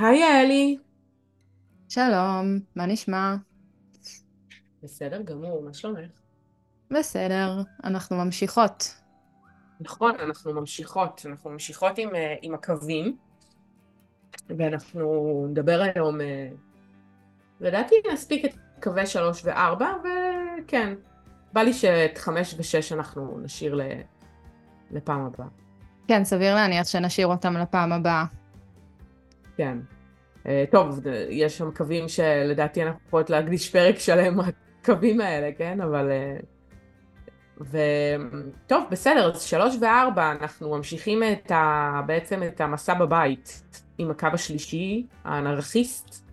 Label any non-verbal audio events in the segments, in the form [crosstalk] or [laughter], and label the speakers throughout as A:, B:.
A: היי יעלי.
B: שלום, מה נשמע?
A: בסדר גמור, מה שלומך?
B: בסדר, אנחנו ממשיכות.
A: נכון, אנחנו ממשיכות, אנחנו ממשיכות עם, אה, עם הקווים, ואנחנו נדבר היום, אה, לדעתי נספיק את קווי שלוש וארבע, וכן, בא לי שאת חמש ושש אנחנו נשאיר ל, לפעם הבאה.
B: כן, סביר להניח שנשאיר אותם לפעם הבאה.
A: כן. אה, טוב, יש שם קווים שלדעתי אנחנו יכולות להקדיש פרק שלם לקווים האלה, כן? אבל... וטוב, בסדר, אז שלוש וארבע אנחנו ממשיכים את ה... בעצם את המסע בבית עם הקו השלישי, האנרכיסט,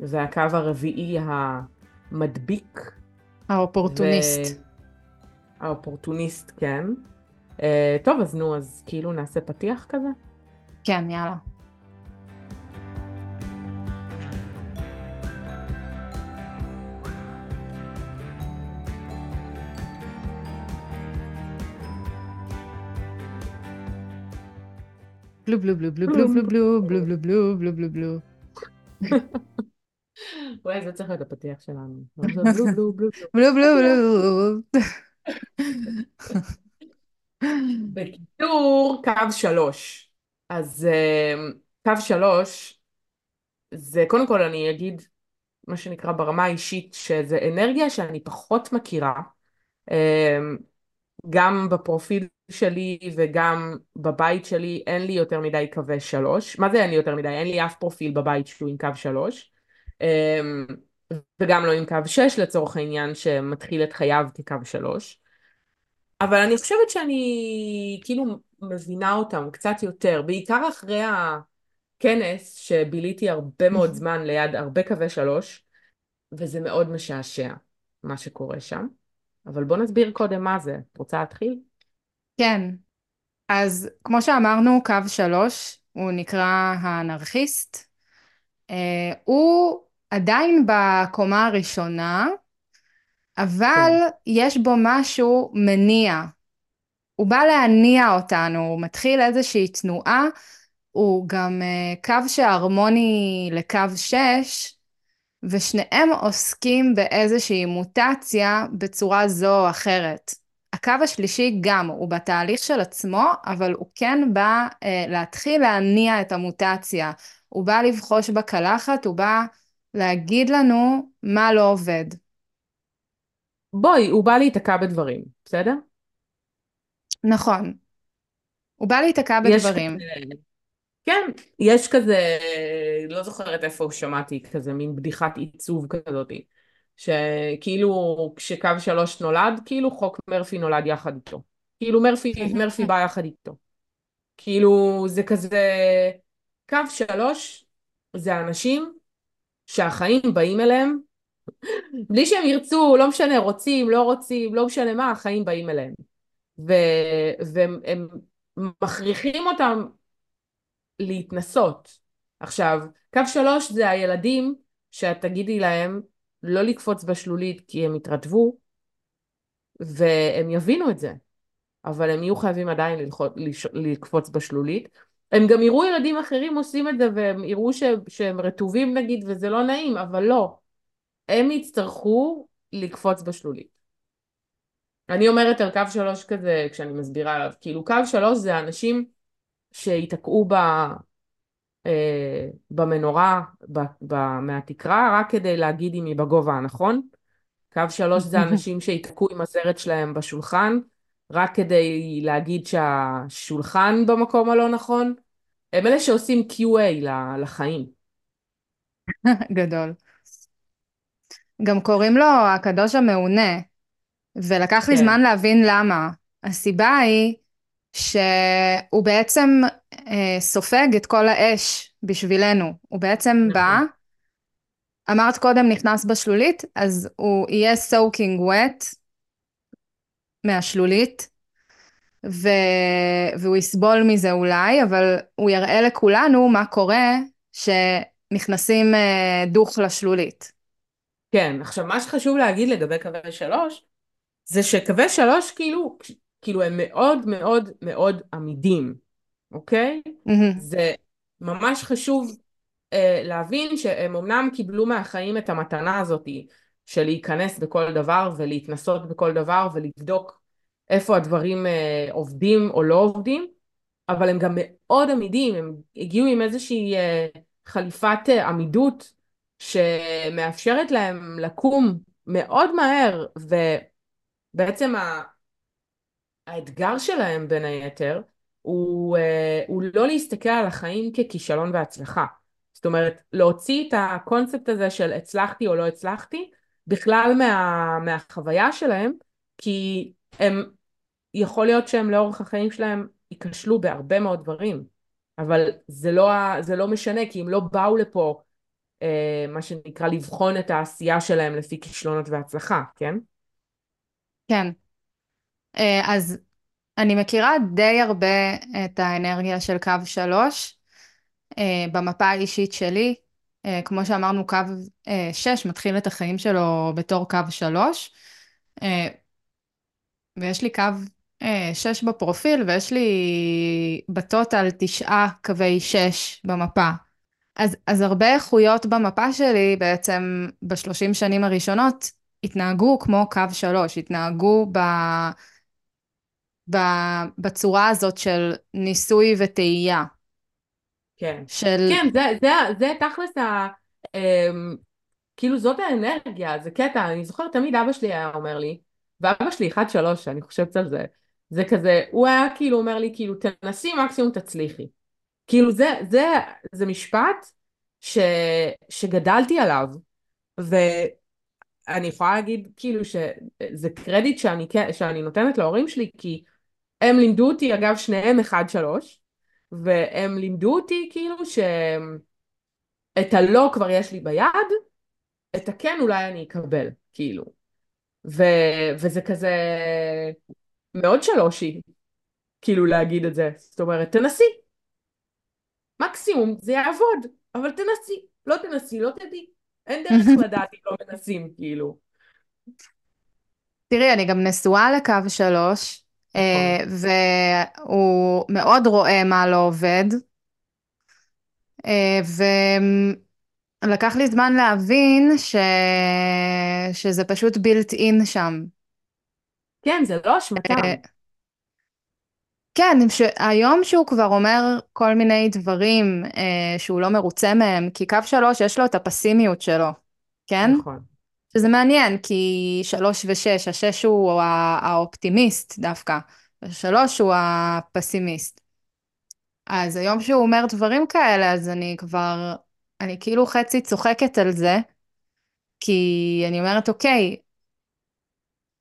A: והקו הרביעי המדביק.
B: האופורטוניסט. ו...
A: האופורטוניסט, כן. Uh, טוב, אז נו, אז כאילו נעשה פתיח כזה?
B: כן, יאללה. [laughs] בלו בלו בלו בלו בלו בלו בלו בלו בלו בלו בלו בלו בלו.
A: וואי, זה צריך להיות הפתיח שלנו. בלו בלו בלו בלו
B: בלו.
A: בקיצור, קו שלוש. אז קו שלוש, זה קודם כל אני אגיד מה שנקרא ברמה האישית, שזה אנרגיה שאני פחות מכירה. גם בפרופיל שלי וגם בבית שלי אין לי יותר מדי קווי שלוש. מה זה אין לי יותר מדי? אין לי אף פרופיל בבית שהוא עם קו שלוש. אמ, וגם לא עם קו שש לצורך העניין שמתחיל את חייו כקו שלוש. אבל אני חושבת שאני כאילו מבינה אותם קצת יותר, בעיקר אחרי הכנס שביליתי הרבה מאוד [laughs] זמן ליד הרבה קווי שלוש, וזה מאוד משעשע מה שקורה שם. אבל בוא נסביר קודם מה זה. את רוצה להתחיל?
B: כן. אז כמו שאמרנו, קו שלוש, הוא נקרא האנרכיסט. Uh, הוא עדיין בקומה הראשונה, אבל כן. יש בו משהו מניע. הוא בא להניע אותנו, הוא מתחיל איזושהי תנועה, הוא גם uh, קו שהרמוני לקו שש, ושניהם עוסקים באיזושהי מוטציה בצורה זו או אחרת. הקו השלישי גם, הוא בתהליך של עצמו, אבל הוא כן בא אה, להתחיל להניע את המוטציה. הוא בא לבחוש בקלחת, הוא בא להגיד לנו מה לא עובד.
A: בואי, הוא בא להיתקע בדברים, בסדר?
B: נכון. הוא בא להיתקע בדברים.
A: כזה, כן, יש כזה, לא זוכרת איפה שמעתי כזה מין בדיחת עיצוב כזאת, שכאילו כשקו שלוש נולד, כאילו חוק מרפי נולד יחד איתו. כאילו מרפי, מרפי בא יחד איתו. כאילו זה כזה, קו שלוש זה אנשים שהחיים באים אליהם, בלי שהם ירצו, לא משנה, רוצים, לא רוצים, לא משנה מה, החיים באים אליהם. ו, והם מכריחים אותם להתנסות. עכשיו, קו שלוש זה הילדים שאת תגידי להם לא לקפוץ בשלולית כי הם יתרטבו, והם יבינו את זה, אבל הם יהיו חייבים עדיין ללחוץ, לקפוץ בשלולית. הם גם יראו ילדים אחרים עושים את זה והם יראו ש, שהם רטובים נגיד וזה לא נעים, אבל לא. הם יצטרכו לקפוץ בשלולית. אני אומרת על קו שלוש כזה כשאני מסבירה עליו, כאילו קו שלוש זה אנשים שייתקעו ב, אה, במנורה ב, ב, מהתקרה רק כדי להגיד אם היא בגובה הנכון. קו שלוש זה [laughs] אנשים שייתקעו עם הסרט שלהם בשולחן רק כדי להגיד שהשולחן במקום הלא נכון. הם אלה שעושים QA לחיים. [laughs]
B: גדול. גם קוראים לו הקדוש המעונה, ולקח לי כן. זמן להבין למה. הסיבה היא שהוא בעצם אה, סופג את כל האש בשבילנו. הוא בעצם נכון. בא, אמרת קודם נכנס בשלולית, אז הוא יהיה soaking wet מהשלולית, ו... והוא יסבול מזה אולי, אבל הוא יראה לכולנו מה קורה שנכנסים אה, דוך לשלולית.
A: כן, עכשיו מה שחשוב להגיד לגבי קווי שלוש, זה שקווי שלוש כאילו כאילו הם מאוד מאוד מאוד עמידים, אוקיי? Mm-hmm. זה ממש חשוב אה, להבין שהם אמנם קיבלו מהחיים את המתנה הזאת של להיכנס בכל דבר ולהתנסות בכל דבר ולבדוק איפה הדברים אה, עובדים או לא עובדים, אבל הם גם מאוד עמידים, הם הגיעו עם איזושהי אה, חליפת אה, עמידות שמאפשרת להם לקום מאוד מהר, ובעצם האתגר שלהם בין היתר הוא, אה, הוא לא להסתכל על החיים ככישלון והצלחה. זאת אומרת, להוציא את הקונספט הזה של הצלחתי או לא הצלחתי בכלל מה, מהחוויה שלהם, כי הם, יכול להיות שהם לאורך החיים שלהם ייכשלו בהרבה מאוד דברים, אבל זה לא, זה לא משנה, כי הם לא באו לפה, אה, מה שנקרא, לבחון את העשייה שלהם לפי כישלונות והצלחה, כן?
B: כן. אה, אז אני מכירה די הרבה את האנרגיה של קו שלוש אה, במפה האישית שלי. אה, כמו שאמרנו, קו שש מתחיל את החיים שלו בתור קו שלוש, ויש לי קו שש בפרופיל, ויש לי בטוטל תשעה קווי שש במפה. אז, אז הרבה איכויות במפה שלי בעצם בשלושים שנים הראשונות התנהגו כמו קו שלוש, התנהגו ב... בצורה הזאת של ניסוי וטעייה.
A: כן.
B: של...
A: כן, זה, זה, זה תכלס ה... אמ, כאילו זאת האנרגיה, זה קטע, אני זוכרת תמיד אבא שלי היה אומר לי, ואבא שלי אחד שלוש, אני חושבת על זה, זה כזה, הוא היה כאילו אומר לי, כאילו תנסי מקסימום תצליחי. כאילו זה, זה, זה משפט ש, שגדלתי עליו, ואני יכולה להגיד כאילו שזה קרדיט שאני, שאני נותנת להורים שלי, כי הם לימדו אותי, אגב, שניהם אחד שלוש, והם לימדו אותי כאילו שאת הלא כבר יש לי ביד, את הכן אולי אני אקבל, כאילו. ו... וזה כזה מאוד שלושי, כאילו להגיד את זה. זאת אומרת, תנסי. מקסימום זה יעבוד, אבל תנסי. לא תנסי, לא תדעי. אין דרך [laughs] לדעת אם לא מנסים, כאילו.
B: תראי, אני גם נשואה לקו שלוש. והוא מאוד רואה מה לא עובד. אה, ולקח לי זמן להבין ש... שזה פשוט בילט אין שם.
A: כן, זה לא אשמתם. אה,
B: כן, ש... היום שהוא כבר אומר כל מיני דברים אה, שהוא לא מרוצה מהם, כי קו שלוש יש לו את הפסימיות שלו, כן?
A: נכון.
B: שזה מעניין, כי שלוש ושש, השש הוא האופטימיסט דווקא, ושלוש הוא הפסימיסט. אז היום שהוא אומר דברים כאלה, אז אני כבר, אני כאילו חצי צוחקת על זה, כי אני אומרת, אוקיי,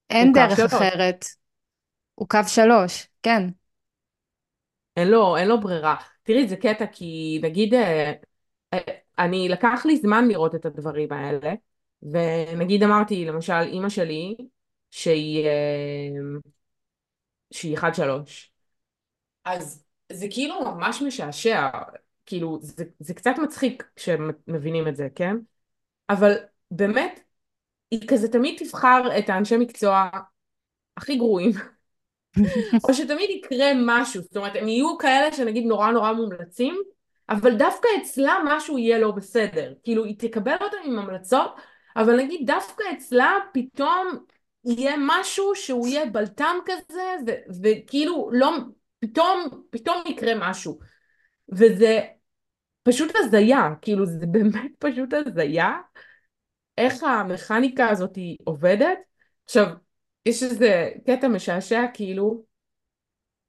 B: אין דרך שלוש. אחרת. הוא קו שלוש, כן.
A: אין לו, אין לו ברירה. תראי, זה קטע, כי נגיד, אה, אה, אני, לקח לי זמן לראות את הדברים האלה. ונגיד אמרתי למשל אימא שלי שהיא אה, שהיא 1-3 אז זה כאילו ממש משעשע. כאילו זה, זה קצת מצחיק כשמבינים את זה כן? אבל באמת היא כזה תמיד תבחר את האנשי מקצוע הכי גרועים. [laughs] או שתמיד יקרה משהו. זאת אומרת הם יהיו כאלה שנגיד נורא נורא מומלצים אבל דווקא אצלה משהו יהיה לא בסדר. כאילו היא תקבל אותם עם המלצות אבל נגיד דווקא אצלה פתאום יהיה משהו שהוא יהיה בלטם כזה ו- וכאילו לא פתאום פתאום יקרה משהו. וזה פשוט הזיה כאילו זה [laughs] באמת פשוט הזיה איך המכניקה הזאת עובדת. עכשיו יש איזה קטע משעשע כאילו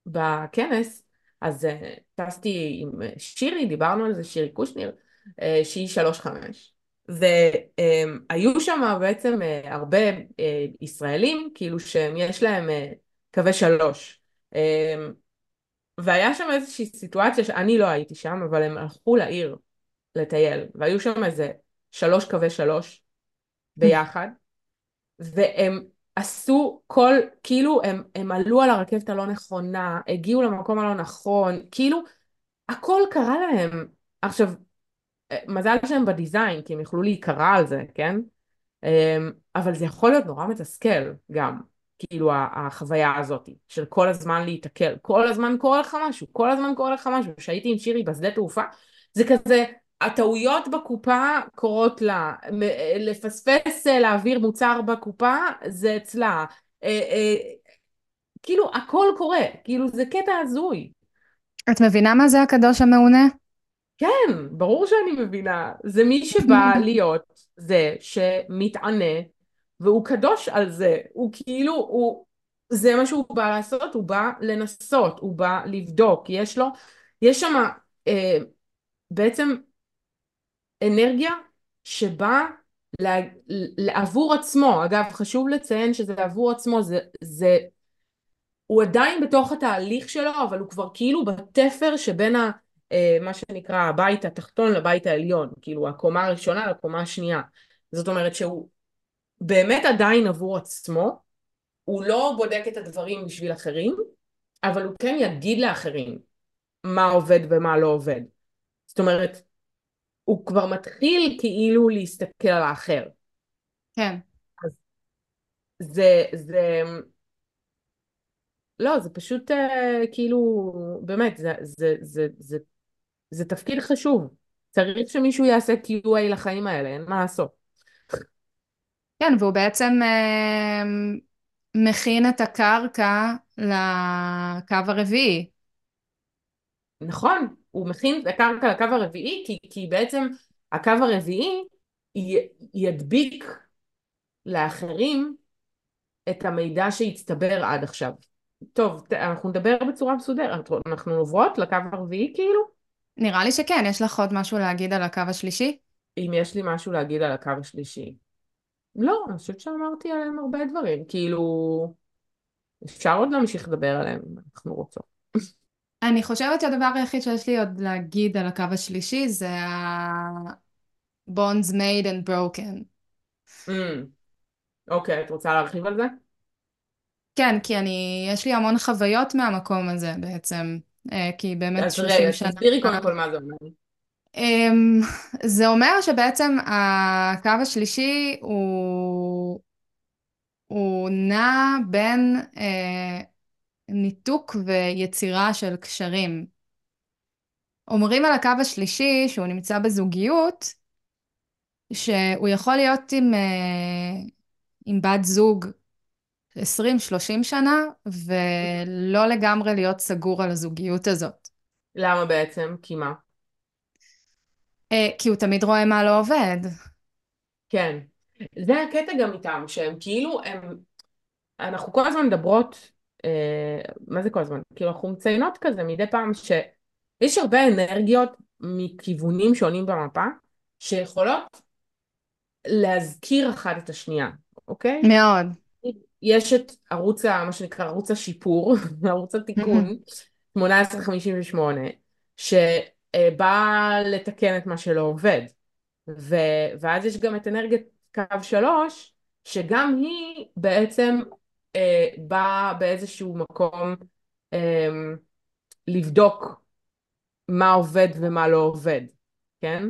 A: בכנס אז uh, טסתי עם שירי דיברנו על זה שירי קושניר uh, שהיא שלוש חמש והיו שם בעצם אה, הרבה אה, ישראלים, כאילו שיש להם אה, קווי שלוש. והיה שם איזושהי סיטואציה שאני לא הייתי שם, אבל הם הלכו לעיר לטייל, והיו שם איזה שלוש קווי שלוש ביחד, והם עשו כל, כאילו הם, הם עלו על הרכבת הלא נכונה, הגיעו למקום הלא נכון, כאילו הכל קרה להם. עכשיו, מזל שהם בדיזיין, כי הם יכלו להיקרע על זה, כן? אמ, אבל זה יכול להיות נורא מתסכל גם, כאילו החוויה הזאת, של כל הזמן להיתקל, כל הזמן קורה לך משהו, כל הזמן קורה לך משהו. כשהייתי עם שירי בשדה תעופה, זה כזה, הטעויות בקופה קורות לה, לפספס להעביר מוצר בקופה זה אצלה, כאילו הכל קורה, כאילו זה קטע הזוי.
B: את מבינה מה זה הקדוש המעונה?
A: כן, ברור שאני מבינה. זה מי שבא [laughs] להיות זה שמתענה, והוא קדוש על זה. הוא כאילו, הוא... זה מה שהוא בא לעשות, הוא בא לנסות, הוא בא לבדוק. יש לו, יש שם אה, בעצם אנרגיה שבאה עבור עצמו. אגב, חשוב לציין שזה עבור עצמו, זה, זה הוא עדיין בתוך התהליך שלו, אבל הוא כבר כאילו בתפר שבין ה, מה שנקרא הבית התחתון לבית העליון, כאילו הקומה הראשונה לקומה השנייה. זאת אומרת שהוא באמת עדיין עבור עצמו, הוא לא בודק את הדברים בשביל אחרים, אבל הוא כן יגיד לאחרים מה עובד ומה לא עובד. זאת אומרת, הוא כבר מתחיל כאילו להסתכל על האחר.
B: כן.
A: אז זה, זה, לא, זה פשוט אה, כאילו, באמת, זה, זה, זה, זה, זה תפקיד חשוב. צריך שמישהו יעשה QA לחיים האלה, אין מה לעשות.
B: כן, והוא בעצם אה, מכין את הקרקע לקו הרביעי.
A: נכון, הוא מכין את הקרקע לקו הרביעי, כי, כי בעצם הקו הרביעי י, ידביק לאחרים את המידע שהצטבר עד עכשיו. טוב, אנחנו נדבר בצורה מסודרת, אנחנו עוברות לקו הרביעי כאילו?
B: נראה לי שכן, יש לך עוד משהו להגיד על הקו השלישי?
A: אם יש לי משהו להגיד על הקו השלישי. לא, אני חושבת שאמרתי עליהם הרבה דברים, כאילו, אפשר עוד להמשיך לדבר עליהם אנחנו רוצות.
B: אני חושבת שהדבר היחיד שיש לי עוד להגיד על הקו השלישי זה ה-bonds made and broken.
A: Mm. אוקיי, את רוצה להרחיב על זה?
B: כן, כי אני, יש לי המון חוויות מהמקום הזה בעצם, כי באמת 30 שנה...
A: אז רגע, תסבירי קודם כל מה זה אומר.
B: אמ, זה אומר שבעצם הקו השלישי הוא, הוא נע בין אה, ניתוק ויצירה של קשרים. אומרים על הקו השלישי שהוא נמצא בזוגיות, שהוא יכול להיות עם, אה, עם בת זוג 20-30 שנה, ולא לגמרי להיות סגור על הזוגיות הזאת.
A: למה בעצם? כי מה?
B: אה, כי הוא תמיד רואה מה לא עובד.
A: כן. זה הקטע גם איתם, שהם כאילו, הם... אנחנו כל הזמן מדברות, אה, מה זה כל הזמן? כאילו אנחנו מציינות כזה מדי פעם שיש הרבה אנרגיות מכיוונים שונים במפה, שיכולות להזכיר אחת את השנייה, אוקיי?
B: מאוד.
A: יש את ערוץ, מה שנקרא ערוץ השיפור, [laughs] ערוץ התיקון, 1858, שבא לתקן את מה שלא עובד. ו, ואז יש גם את אנרגיית קו שלוש, שגם היא בעצם אה, באה באיזשהו מקום אה, לבדוק מה עובד ומה לא עובד, כן?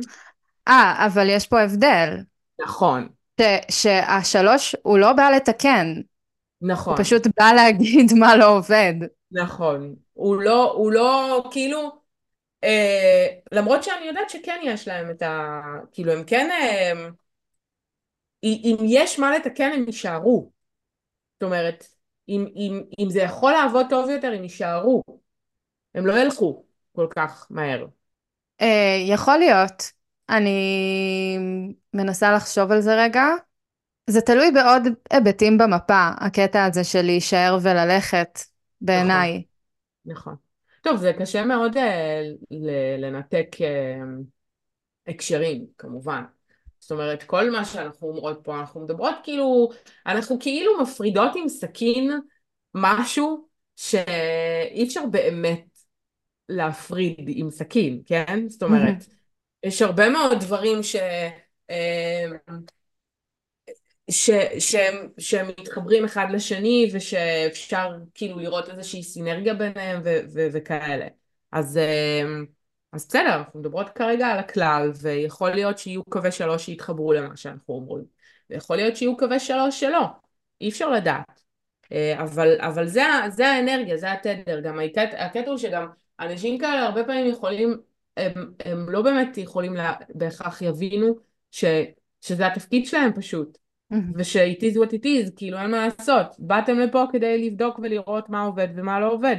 B: אה, אבל יש פה הבדל.
A: נכון.
B: ש, שהשלוש הוא לא בא לתקן,
A: נכון.
B: הוא פשוט בא להגיד [laughs] מה לא עובד.
A: נכון. הוא לא, הוא לא, כאילו, אה, למרות שאני יודעת שכן יש להם את ה... כאילו, הם כן... אה, אם יש מה לתקן, הם יישארו. זאת אומרת, אם, אם, אם זה יכול לעבוד טוב יותר, הם יישארו. הם לא ילכו כל כך מהר.
B: אה, יכול להיות. אני מנסה לחשוב על זה רגע. זה תלוי בעוד היבטים במפה, הקטע הזה של להישאר וללכת, בעיניי.
A: נכון. נכון. טוב, זה קשה מאוד אה, לנתק אה, הקשרים, כמובן. זאת אומרת, כל מה שאנחנו אומרות פה, אנחנו מדברות כאילו, אנחנו כאילו מפרידות עם סכין משהו שאי אפשר באמת להפריד עם סכין, כן? זאת אומרת, יש הרבה מאוד דברים ש... ש, שהם, שהם מתחברים אחד לשני ושאפשר כאילו לראות איזושהי סינרגיה ביניהם ו, ו, וכאלה. אז, אמ, אז בסדר, אנחנו מדברות כרגע על הכלל ויכול להיות שיהיו קווי שלוש שיתחברו למה שאנחנו אומרים ויכול להיות שיהיו קווי שלוש שלא, אי אפשר לדעת. אה, אבל, אבל זה, זה האנרגיה, זה התדר, גם הקטע הוא שגם אנשים כאלה הרבה פעמים יכולים הם, הם לא באמת יכולים לה, בהכרח יבינו ש, שזה התפקיד שלהם פשוט. וש-it is what it is, כאילו אין מה לעשות. באתם לפה כדי לבדוק ולראות מה עובד ומה לא עובד.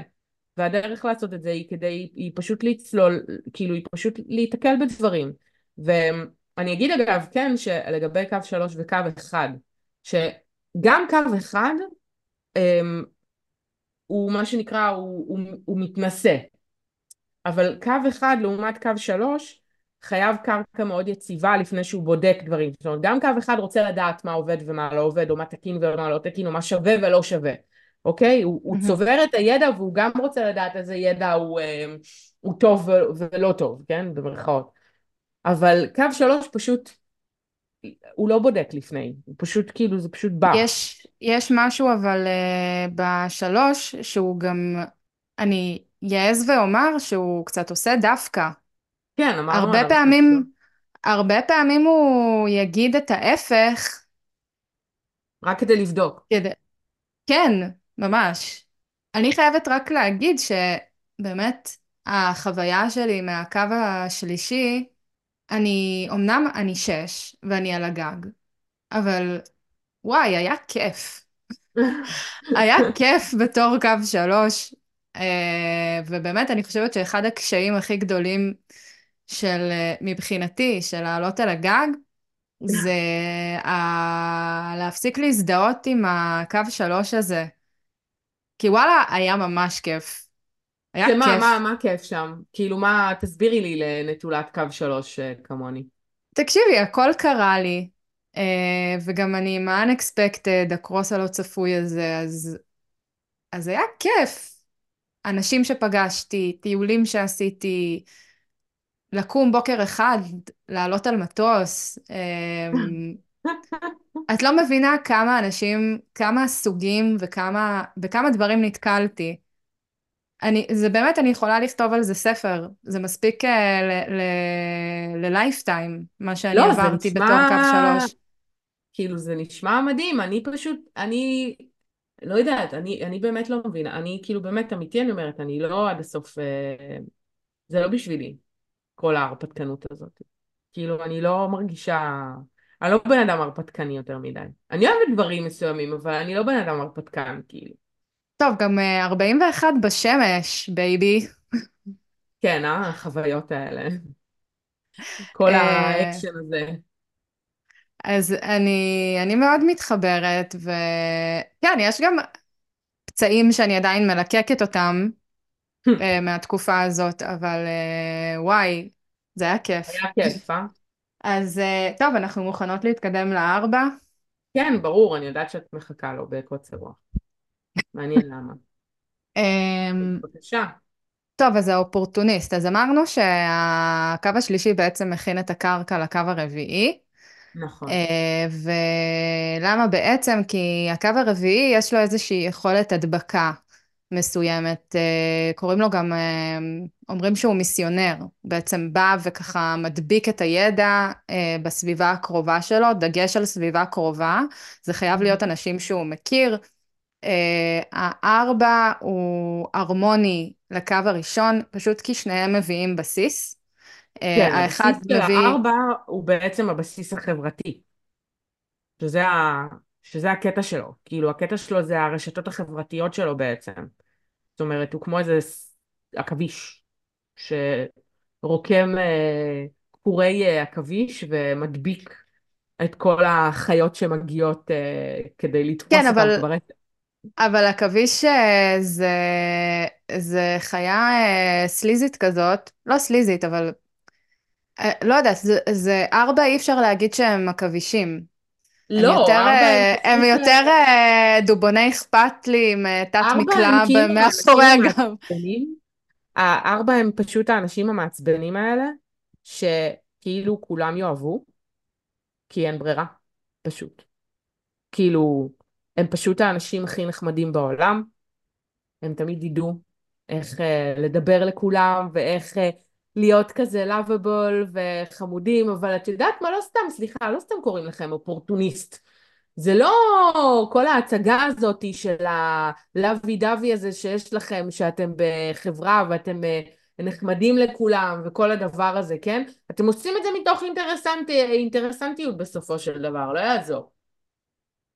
A: והדרך לעשות את זה היא כדי, היא פשוט לצלול, כאילו היא פשוט להיתקל בדברים. ואני אגיד אגב, כן, שלגבי קו שלוש וקו אחד, שגם קו אחד um, הוא מה שנקרא, הוא, הוא, הוא מתנשא. אבל קו אחד לעומת קו שלוש, חייב קרקע מאוד יציבה לפני שהוא בודק דברים. זאת אומרת, גם קו אחד רוצה לדעת מה עובד ומה לא עובד, או מה תקין ומה לא תקין, או מה שווה ולא שווה. אוקיי? הוא, הוא צובר את הידע והוא גם רוצה לדעת איזה ידע הוא, אה, הוא טוב ולא טוב, כן? במרכאות. אבל קו שלוש פשוט, הוא לא בודק לפני, הוא פשוט כאילו, זה פשוט בא.
B: יש, יש משהו אבל uh, בשלוש שהוא גם, אני אעז ואומר שהוא קצת עושה דווקא.
A: כן, אמרנו
B: הרבה
A: עליו.
B: פעמים, הרבה פעמים הוא יגיד את ההפך.
A: רק כדי לבדוק.
B: כדי... כן, ממש. אני חייבת רק להגיד שבאמת החוויה שלי מהקו השלישי, אני, אמנם אני שש ואני על הגג, אבל וואי, היה כיף. [laughs] היה כיף בתור קו שלוש, אה, ובאמת אני חושבת שאחד הקשיים הכי גדולים של, אה, מבחינתי, של לעלות על הגג, זה ה... להפסיק להזדהות עם הקו שלוש הזה. כי וואלה, היה ממש כיף. היה
A: שמה,
B: כיף.
A: מה, מה כיף שם? כאילו מה, תסבירי לי לנטולת קו שלוש אה, כמוני.
B: תקשיבי, הכל קרה לי, אה, וגם אני עם ה-unexpected, הקרוס הלא צפוי הזה, אז, אז היה כיף. אנשים שפגשתי, טיולים שעשיתי, לקום בוקר אחד, לעלות על מטוס. אה, [laughs] את לא מבינה כמה אנשים, כמה סוגים וכמה, בכמה דברים נתקלתי. אני, זה באמת, אני יכולה לכתוב על זה ספר. זה מספיק ללייפטיים, מה שאני
A: לא,
B: עברתי
A: נשמע...
B: בתור קו שלוש.
A: כאילו זה נשמע מדהים, אני פשוט, אני לא יודעת, אני, אני באמת לא מבינה, אני כאילו באמת אמיתי אני אומרת, אני לא עד הסוף, אה, זה לא בשבילי, כל ההרפתקנות הזאת. כאילו אני לא מרגישה, אני לא בן אדם הרפתקני יותר מדי. אני אוהבת דברים מסוימים, אבל אני לא בן אדם הרפתקן, כאילו.
B: טוב, גם 41 בשמש, baby.
A: כן, אה? החוויות האלה. [laughs] כל האקשן הזה.
B: אז אני, אני מאוד מתחברת, וכן, יש גם פצעים שאני עדיין מלקקת אותם מהתקופה הזאת, אבל וואי, זה היה כיף.
A: היה כיף, אה?
B: אז טוב, אנחנו מוכנות להתקדם לארבע?
A: כן, ברור, אני יודעת שאת מחכה לו בקוצר רוח. מעניין למה. בבקשה.
B: טוב, אז האופורטוניסט. אז אמרנו שהקו השלישי בעצם מכין את הקרקע לקו הרביעי.
A: נכון.
B: ולמה בעצם? כי הקו הרביעי יש לו איזושהי יכולת הדבקה מסוימת. קוראים לו גם, אומרים שהוא מיסיונר. בעצם בא וככה מדביק את הידע בסביבה הקרובה שלו, דגש על סביבה קרובה. זה חייב להיות אנשים שהוא מכיר. הארבע הוא הרמוני לקו הראשון, פשוט כי שניהם מביאים בסיס.
A: כן, האחד הבסיס מביא... של הארבע הוא בעצם הבסיס החברתי. שזה, ה... שזה הקטע שלו. כאילו, הקטע שלו זה הרשתות החברתיות שלו בעצם. זאת אומרת, הוא כמו איזה עכביש, שרוקם אה, קורי אה, עכביש ומדביק את כל החיות שמגיעות אה, כדי לתפוס
B: כן,
A: אותם
B: אבל...
A: ברצף.
B: אבל עכביש זה, זה חיה סליזית כזאת, לא סליזית, אבל לא יודעת, זה, זה ארבע אי אפשר להגיד שהם עכבישים.
A: לא,
B: הם יותר,
A: ארבע הם,
B: הם יותר ל... דובוני אכפת לי עם תת מקלע
A: כאילו
B: מאחורי הגב.
A: הארבע הם פשוט האנשים המעצבנים האלה, שכאילו כולם יאהבו, כי אין ברירה, פשוט. כאילו, הם פשוט האנשים הכי נחמדים בעולם, הם תמיד ידעו איך uh, לדבר לכולם ואיך uh, להיות כזה לאביבול וחמודים, אבל את יודעת מה? לא סתם, סליחה, לא סתם קוראים לכם אופורטוניסט. זה לא כל ההצגה הזאת של הלאבי דאבי הזה שיש לכם, שאתם בחברה ואתם uh, נחמדים לכולם וכל הדבר הזה, כן? אתם עושים את זה מתוך אינטרסנט, אינטרסנטיות בסופו של דבר, לא יעזור.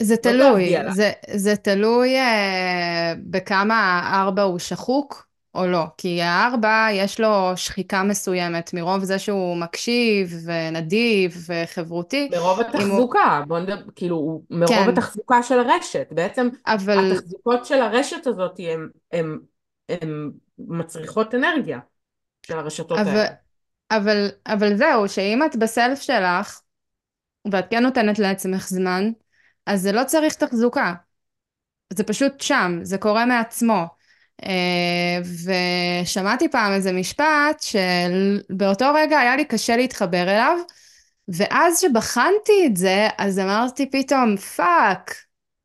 B: זה
A: לא
B: תלוי. זה, זה תלוי אה, בכמה הארבע הוא שחוק או לא, כי הארבע יש לו שחיקה מסוימת מרוב זה שהוא מקשיב ונדיב וחברותי,
A: מרוב
B: אם הוא,
A: התחזוקה, בוא נדבר, כאילו, מרוב
B: כן,
A: התחזוקה של הרשת. בעצם
B: אבל,
A: התחזוקות של הרשת הזאת הן מצריכות אנרגיה של הרשתות
B: אבל,
A: האלה.
B: אבל, אבל זהו, שאם את בסלף שלך, ואת כן נותנת לעצמך זמן, אז זה לא צריך תחזוקה. זה פשוט שם, זה קורה מעצמו. אה, ושמעתי פעם איזה משפט שבאותו רגע היה לי קשה להתחבר אליו, ואז שבחנתי את זה, אז אמרתי פתאום, fuck,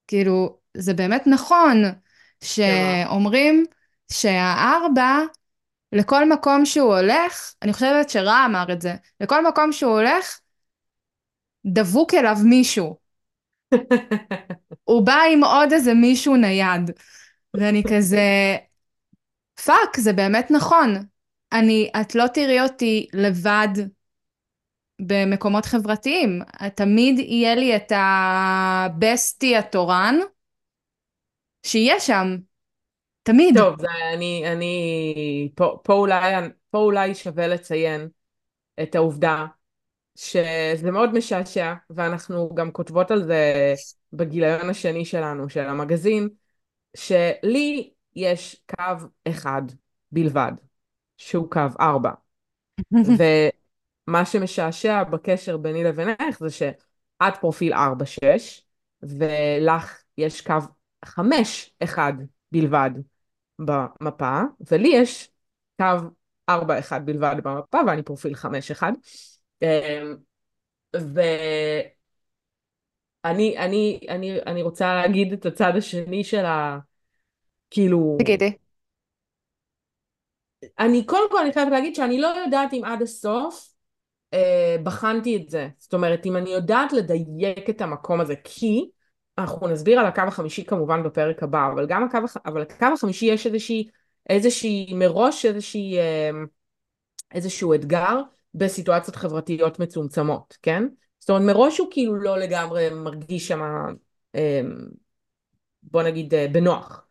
B: כאילו, זה באמת נכון? שאומרים שהארבע, לכל מקום שהוא הולך, אני חושבת שרא אמר את זה, לכל מקום שהוא הולך, דבוק אליו מישהו. [laughs] הוא בא עם עוד איזה מישהו נייד. ואני כזה, fuck, זה באמת נכון. אני, את לא תראי אותי לבד במקומות חברתיים. תמיד יהיה לי את ה bestie התורן, שיהיה שם, תמיד.
A: טוב, זה, אני, אני, פה, פה אולי, פה אולי שווה לציין את העובדה שזה מאוד משעשע, ואנחנו גם כותבות על זה בגיליון השני שלנו, של המגזין, שלי יש קו אחד בלבד, שהוא קו ארבע. [laughs] ומה שמשעשע בקשר ביני לבינך זה שאת פרופיל ארבע שש, ולך יש קו חמש אחד בלבד במפה, ולי יש קו ארבע אחד בלבד במפה, ואני פרופיל חמש אחד. ואני אני, אני, אני רוצה להגיד את הצד השני של ה... כאילו...
B: תגידי.
A: אני קודם כל אני חייבת להגיד שאני לא יודעת אם עד הסוף אה, בחנתי את זה. זאת אומרת, אם אני יודעת לדייק את המקום הזה, כי אנחנו נסביר על הקו החמישי כמובן בפרק הבא, אבל גם הקו, אבל הקו החמישי יש איזושהי, איזושהי מראש איזושהי, אה, איזשהו אתגר בסיטואציות חברתיות מצומצמות, כן? זאת אומרת, מראש הוא כאילו לא לגמרי מרגיש שם, אה, בוא נגיד, אה, בנוח.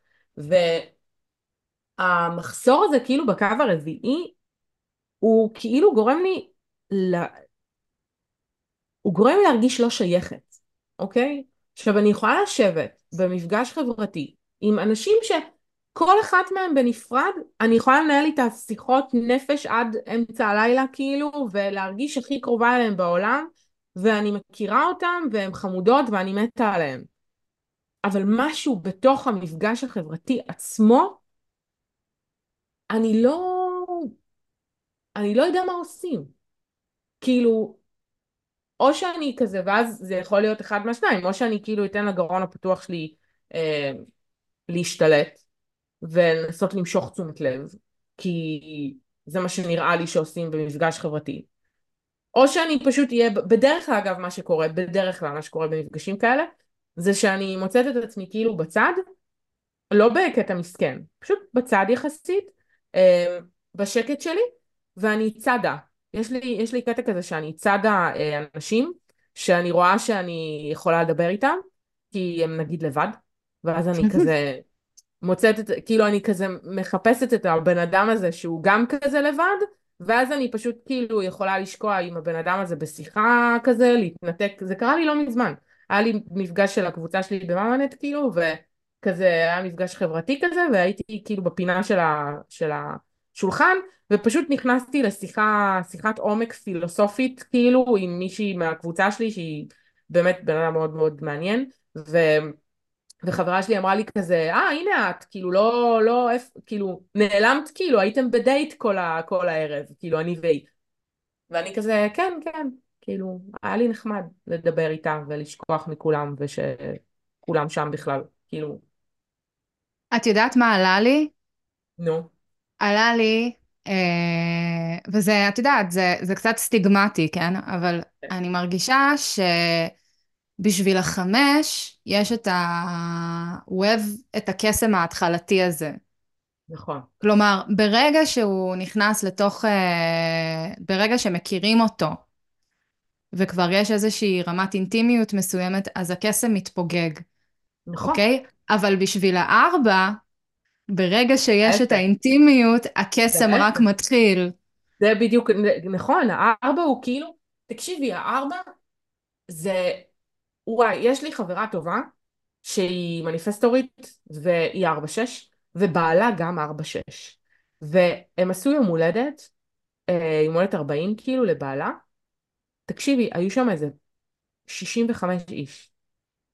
A: והמחסור הזה כאילו בקו הרביעי, הוא כאילו גורם לי, ל... הוא גורם לי להרגיש לא שייכת, אוקיי? עכשיו אני יכולה לשבת במפגש חברתי עם אנשים שכל אחת מהם בנפרד, אני יכולה לנהל איתה שיחות נפש עד אמצע הלילה כאילו, ולהרגיש הכי קרובה אליהם בעולם, ואני מכירה אותם והן חמודות ואני מתה עליהן. אבל משהו בתוך המפגש החברתי עצמו, אני לא... אני לא יודע מה עושים. כאילו, או שאני כזה, ואז זה יכול להיות אחד מהשניים, או שאני כאילו אתן לגרון הפתוח שלי אה, להשתלט ולנסות למשוך תשומת לב, כי זה מה שנראה לי שעושים במפגש חברתי. או שאני פשוט אהיה, בדרך כלל אגב מה שקורה, בדרך כלל מה שקורה במפגשים כאלה, זה שאני מוצאת את עצמי כאילו בצד, לא בקטע מסכן, פשוט בצד יחסית, אה, בשקט שלי, ואני צדה. יש לי, יש לי קטע כזה שאני צדה אה, אנשים שאני רואה שאני יכולה לדבר איתם, כי הם נגיד לבד, ואז אני [laughs] כזה מוצאת את, כאילו אני כזה מחפשת את הבן אדם הזה שהוא גם כזה לבד, ואז אני פשוט כאילו יכולה לשקוע עם הבן אדם הזה בשיחה כזה, להתנתק, זה קרה לי לא מזמן. היה לי מפגש של הקבוצה שלי במאמנת כאילו, וכזה היה מפגש חברתי כזה, והייתי כאילו בפינה של, ה, של השולחן, ופשוט נכנסתי לשיחה, שיחת עומק פילוסופית כאילו עם מישהי מהקבוצה שלי שהיא באמת בן אדם מאוד מאוד מעניין, ו... וחברה שלי אמרה לי כזה, אה הנה את, כאילו לא, לא, איפ, כאילו נעלמת כאילו, הייתם בדייט כל, ה, כל הערב, כאילו אני והיא. ואני כזה, כן, כן, כאילו, היה לי נחמד לדבר איתה ולשכוח מכולם ושכולם שם בכלל, כאילו.
B: את יודעת מה עלה לי?
A: נו.
B: עלה לי, אה, וזה, את יודעת, זה, זה קצת סטיגמטי, כן? אבל אני מרגישה שבשביל החמש יש את ה-web, את הקסם ההתחלתי הזה.
A: נכון,
B: כלומר, ברגע שהוא נכנס לתוך, אה, ברגע שמכירים אותו, וכבר יש איזושהי רמת אינטימיות מסוימת, אז הקסם מתפוגג,
A: נכון,
B: אוקיי? אבל בשביל הארבע, ברגע שיש את האינטימיות, הקסם רק. מתחיל.
A: זה בדיוק, נכון, הארבע הוא כאילו, תקשיבי, הארבע זה, וואי, יש לי חברה טובה שהיא מניפסטורית והיא ארבע שש, ובעלה גם ארבע שש. והם עשו יום הולדת, אה, יום הולדת 40 כאילו לבעלה. תקשיבי, היו שם איזה 65 איש,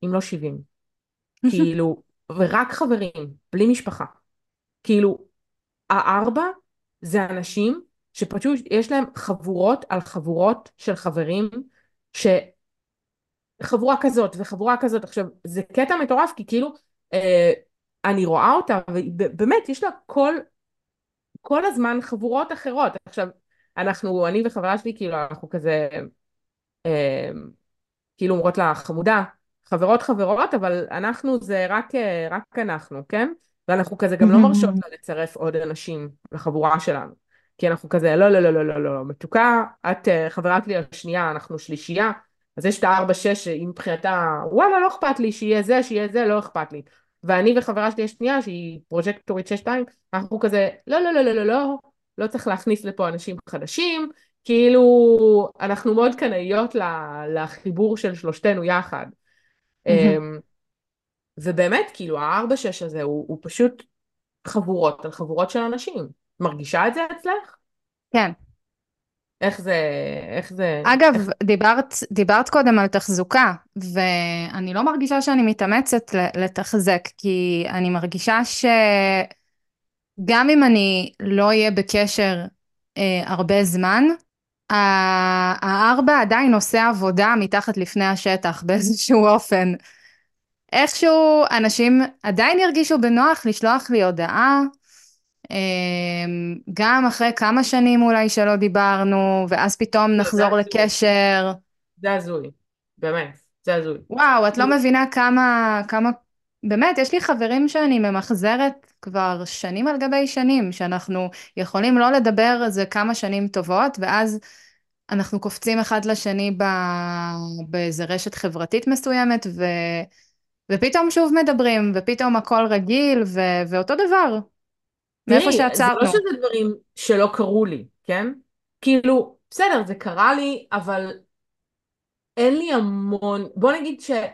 A: אם לא 70. [laughs] כאילו, ורק חברים, בלי משפחה. כאילו, הארבע זה אנשים שפשוט יש להם חבורות על חבורות של חברים, שחבורה כזאת וחבורה כזאת. עכשיו, זה קטע מטורף, כי כאילו, אה, אני רואה אותה, ובאמת, יש לה כל, כל הזמן חבורות אחרות. עכשיו, אנחנו, אני וחברה שלי, כאילו, אנחנו כזה, אה, כאילו אומרות לה, חמודה, חברות חברות, אבל אנחנו זה רק, אה, רק אנחנו, כן? ואנחנו כזה גם לא מרשות לה לצרף עוד אנשים לחבורה שלנו. כי אנחנו כזה, לא, לא, לא, לא, לא, לא, מתוקה, את אה, חברת לי השנייה, אנחנו שלישייה, אז יש את הארבע שש שהיא מבחינתה, וואלה, לא אכפת לי, שיהיה זה, שיהיה זה, לא אכפת לי. ואני וחברה שלי השנייה, שהיא פרוג'קטורית שש שתיים, אנחנו כזה, לא, לא, לא, לא, לא, לא, לא צריך להכניס לפה אנשים חדשים, כאילו, אנחנו מאוד קנאיות לחיבור של שלושתנו יחד. אמ, ובאמת, כאילו, הארבע שש הזה הוא, הוא פשוט חבורות על חבורות של אנשים. מרגישה את זה אצלך?
B: כן.
A: איך זה, איך זה...
B: אגב,
A: איך...
B: דיברת, דיברת קודם על תחזוקה, ואני לא מרגישה שאני מתאמצת לתחזק, כי אני מרגישה שגם אם אני לא אהיה בקשר אה, הרבה זמן, הארבע עדיין עושה עבודה מתחת לפני השטח [laughs] באיזשהו אופן. איכשהו אנשים עדיין ירגישו בנוח לשלוח לי הודעה, גם אחרי כמה שנים אולי שלא דיברנו, ואז פתאום נחזור לקשר.
A: זה הזוי, באמת, זה הזוי.
B: וואו, את לא מבינה כמה, כמה, באמת, יש לי חברים שאני ממחזרת כבר שנים על גבי שנים, שאנחנו יכולים לא לדבר איזה כמה שנים טובות, ואז אנחנו קופצים אחד לשני ב... באיזה רשת חברתית מסוימת, ו... ופתאום שוב מדברים, ופתאום הכל רגיל, ו... ואותו דבר, מאיפה
A: תראי, זה לא
B: שעצרנו.
A: שזה דברים שלא קרו לי, כן? כאילו, בסדר, זה קרה לי, אבל אין לי המון... בוא נגיד שה...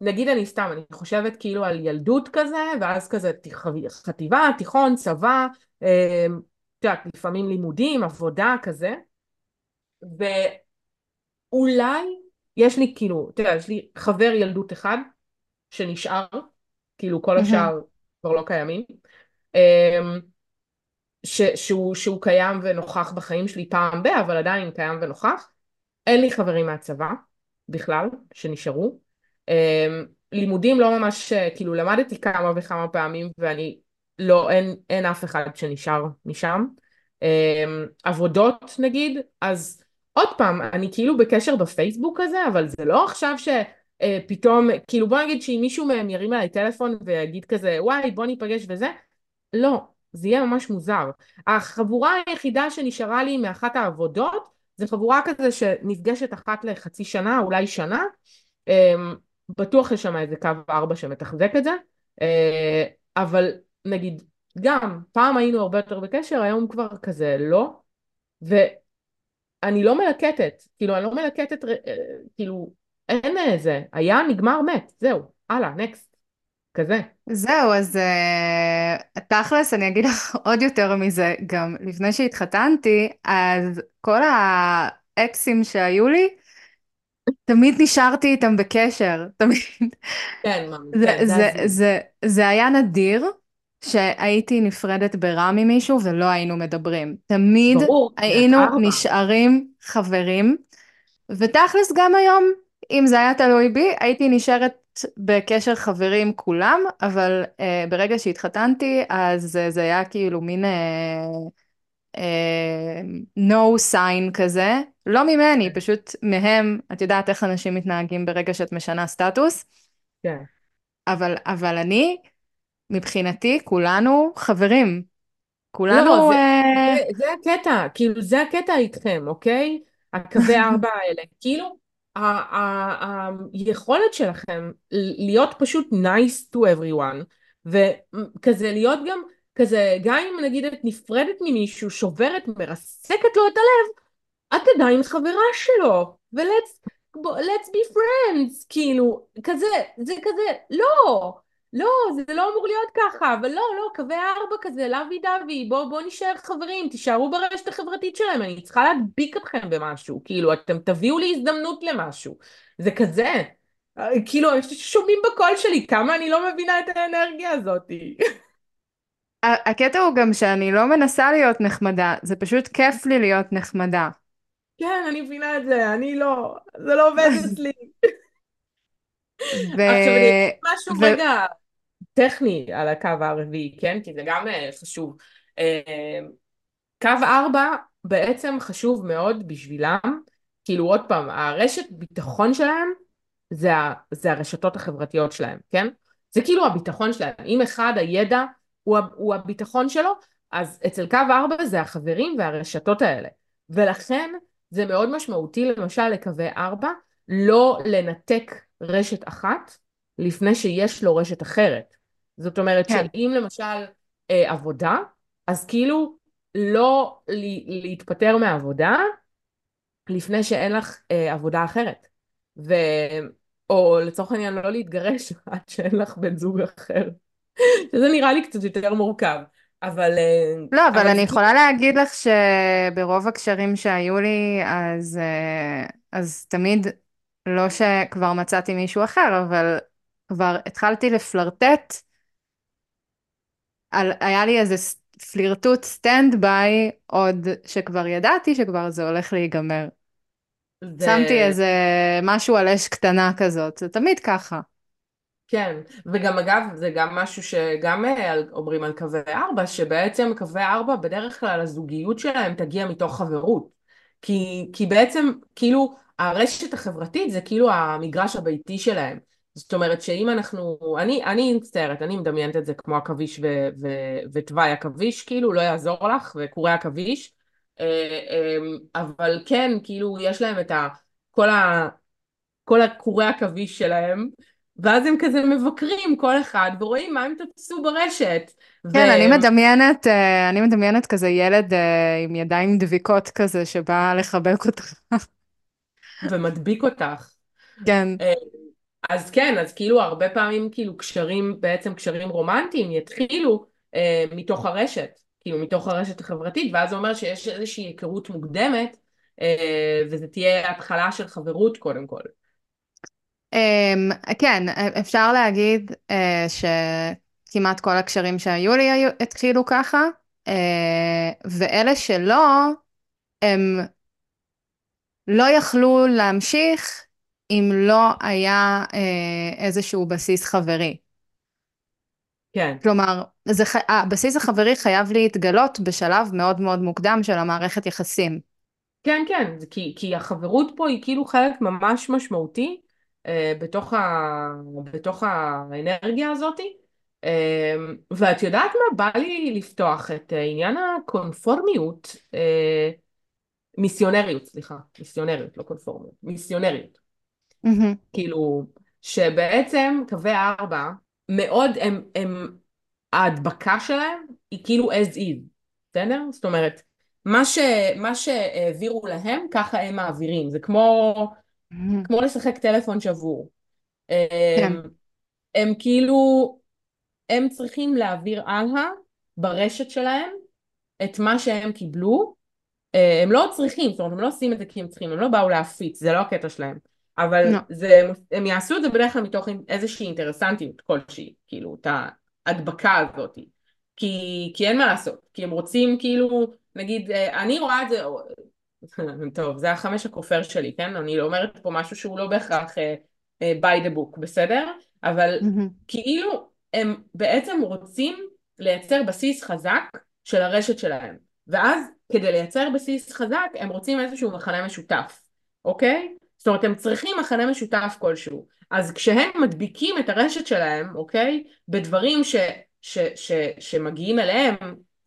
A: נגיד אני סתם, אני חושבת כאילו על ילדות כזה, ואז כזה חטיבה, תיכון, צבא, אה, את יודעת, לפעמים לימודים, עבודה, כזה. ואולי יש לי כאילו, אתה יודע, יש לי חבר ילדות אחד שנשאר, כאילו כל השאר כבר לא קיימים, אמ, ש, שהוא, שהוא קיים ונוכח בחיים שלי פעם ב, אבל עדיין קיים ונוכח. אין לי חברים מהצבא בכלל שנשארו. אמ, לימודים לא ממש, כאילו למדתי כמה וכמה פעמים ואני לא, אין, אין אף אחד שנשאר משם. אמ, עבודות נגיד, אז עוד פעם, אני כאילו בקשר בפייסבוק הזה, אבל זה לא עכשיו שפתאום, כאילו בוא נגיד שאם מישהו מהם ירים עליי טלפון ויגיד כזה, וואי בוא ניפגש וזה, לא, זה יהיה ממש מוזר. החבורה היחידה שנשארה לי מאחת העבודות, זה חבורה כזה שנפגשת אחת לחצי שנה, אולי שנה, אמ, בטוח יש שם איזה קו ארבע שמתחזק את זה, אה, אבל נגיד, גם, פעם היינו הרבה יותר בקשר, היום כבר כזה לא, ואני לא מלקטת, כאילו, אני לא מלקטת, אה, כאילו, אין איזה, היה, נגמר, מת, זהו, הלאה, נקסט, כזה.
B: זהו, אז uh, תכלס אני אגיד לך [laughs] עוד יותר מזה, גם לפני שהתחתנתי, אז כל האקסים שהיו לי, תמיד נשארתי איתם בקשר, [laughs] תמיד.
A: כן,
B: זה,
A: כן, זה
B: זה,
A: הזוי.
B: זה, זה היה נדיר שהייתי נפרדת ברע ממישהו ולא היינו מדברים. תמיד
A: ברור,
B: היינו. נשארים חברים, ותכלס גם היום, אם זה היה תלוי בי, הייתי נשארת בקשר חברים כולם, אבל uh, ברגע שהתחתנתי, אז uh, זה היה כאילו מין uh, uh, no sign כזה, לא ממני, פשוט מהם, את יודעת איך אנשים מתנהגים ברגע שאת משנה סטטוס,
A: כן.
B: אבל, אבל אני מבחינתי כולנו חברים.
A: לא,
B: כולנו...
A: זה, זה,
B: אה,
A: זה הקטע, כאילו זה הקטע איתכם, אוקיי? הקווי [laughs] ארבע האלה. כאילו, היכולת שלכם להיות פשוט nice to everyone, וכזה להיות גם, כזה, גם אם נגיד את נפרדת ממישהו, שוברת, מרסקת לו את הלב, את עדיין חברה שלו, ו-let's let's be friends, כאילו, כזה, זה כזה, לא, לא, זה לא אמור להיות ככה, אבל לא, לא, קווי ארבע כזה, לוי דווי, בואו בוא נשאר חברים, תישארו ברשת החברתית שלהם, אני צריכה להדביק אתכם במשהו, כאילו, אתם תביאו לי הזדמנות למשהו, זה כזה, כאילו, שומעים בקול שלי, כמה אני לא מבינה את האנרגיה הזאת.
B: הקטע הוא גם שאני לא מנסה להיות נחמדה, זה פשוט כיף לי להיות נחמדה.
A: כן, אני מבינה את זה, אני לא, זה לא עובד [laughs] אצלי.
B: ו...
A: עכשיו אני אגיד משהו
B: ו...
A: רגע טכני על הקו הרביעי, כן? כי זה גם אה, חשוב. אה, קו ארבע בעצם חשוב מאוד בשבילם, כאילו עוד פעם, הרשת ביטחון שלהם זה, ה, זה הרשתות החברתיות שלהם, כן? זה כאילו הביטחון שלהם. אם אחד הידע הוא, הוא הביטחון שלו, אז אצל קו ארבע זה החברים והרשתות האלה. ולכן זה מאוד משמעותי למשל לקווי ארבע לא לנתק רשת אחת לפני שיש לו רשת אחרת. זאת אומרת
B: כן.
A: שאם למשל אה, עבודה, אז כאילו לא להתפטר מהעבודה לפני שאין לך אה, עבודה אחרת. ו... או לצורך העניין לא להתגרש [laughs] עד שאין לך בן זוג אחר. שזה נראה לי קצת יותר מורכב. אבל... אה,
B: לא, אבל, אבל אני
A: זה...
B: יכולה להגיד לך שברוב הקשרים שהיו לי, אז, אה, אז תמיד, לא שכבר מצאתי מישהו אחר, אבל כבר התחלתי לפלרטט, על, היה לי איזה פלירטוט stand by, עוד שכבר ידעתי שכבר זה הולך להיגמר. זה... שמתי איזה משהו על אש קטנה כזאת, זה תמיד ככה.
A: כן, וגם אגב זה גם משהו שגם אה, אומרים על קווי ארבע, שבעצם קווי ארבע בדרך כלל הזוגיות שלהם תגיע מתוך חברות. כי, כי בעצם כאילו הרשת החברתית זה כאילו המגרש הביתי שלהם. זאת אומרת שאם אנחנו, אני, אני מצטערת, אני מדמיינת את זה כמו עכביש ותוואי עכביש, כאילו לא יעזור לך, וקורי עכביש, אה, אה, אבל כן, כאילו יש להם את ה... כל ה... כל הקורי עכביש שלהם, ואז הם כזה מבקרים כל אחד ורואים מה הם תפסו ברשת.
B: כן, ו... אני מדמיינת, אה, אני מדמיינת כזה ילד אה, עם ידיים דביקות כזה שבא לחבק אותך.
A: ומדביק אותך.
B: כן.
A: אה, אז כן, אז כאילו הרבה פעמים כאילו קשרים, בעצם קשרים רומנטיים יתחילו אה, מתוך הרשת, כאילו מתוך הרשת החברתית, ואז זה אומר שיש איזושהי היכרות מוקדמת, אה, וזה תהיה התחלה של חברות קודם כל.
B: Um, כן, אפשר להגיד uh, שכמעט כל הקשרים שהיו לי היו, התחילו ככה, uh, ואלה שלא, הם לא יכלו להמשיך אם לא היה uh, איזשהו בסיס חברי.
A: כן.
B: כלומר, זה, הבסיס החברי חייב להתגלות בשלב מאוד מאוד מוקדם של המערכת יחסים.
A: כן, כן, כי, כי החברות פה היא כאילו חלק ממש משמעותי אה, בתוך, ה, בתוך האנרגיה הזאת. אה, ואת יודעת מה? בא לי לפתוח את עניין הקונפורמיות, אה, מיסיונריות, סליחה, מיסיונריות, לא קונפורמיות, מיסיונריות.
B: Mm-hmm.
A: כאילו, שבעצם קווי ארבע, מאוד, הם, הם, ההדבקה שלהם היא כאילו as is, בסדר? זאת אומרת, מה, ש, מה שהעבירו להם, ככה הם מעבירים. זה כמו, כמו לשחק טלפון שבור.
B: כן.
A: הם, הם כאילו, הם צריכים להעביר הלאה ברשת שלהם את מה שהם קיבלו. אה, הם לא צריכים, זאת אומרת, הם לא עושים את זה כי הם צריכים, הם לא באו להפיץ, זה לא הקטע שלהם. אבל no. זה, הם יעשו את זה בדרך כלל מתוך איזושהי אינטרסנטיות כלשהי, כאילו, את ההדבקה הזאת. כי, כי אין מה לעשות, כי הם רוצים כאילו, נגיד, אה, אני רואה את זה, [laughs] טוב, זה החמש הכופר שלי, כן? אני אומרת פה משהו שהוא לא בהכרח uh, uh, by the book, בסדר? אבל mm-hmm. כאילו הם בעצם רוצים לייצר בסיס חזק של הרשת שלהם. ואז כדי לייצר בסיס חזק הם רוצים איזשהו מכנה משותף, אוקיי? זאת אומרת הם צריכים מכנה משותף כלשהו. אז כשהם מדביקים את הרשת שלהם, אוקיי? בדברים ש... ש, ש, שמגיעים אליהם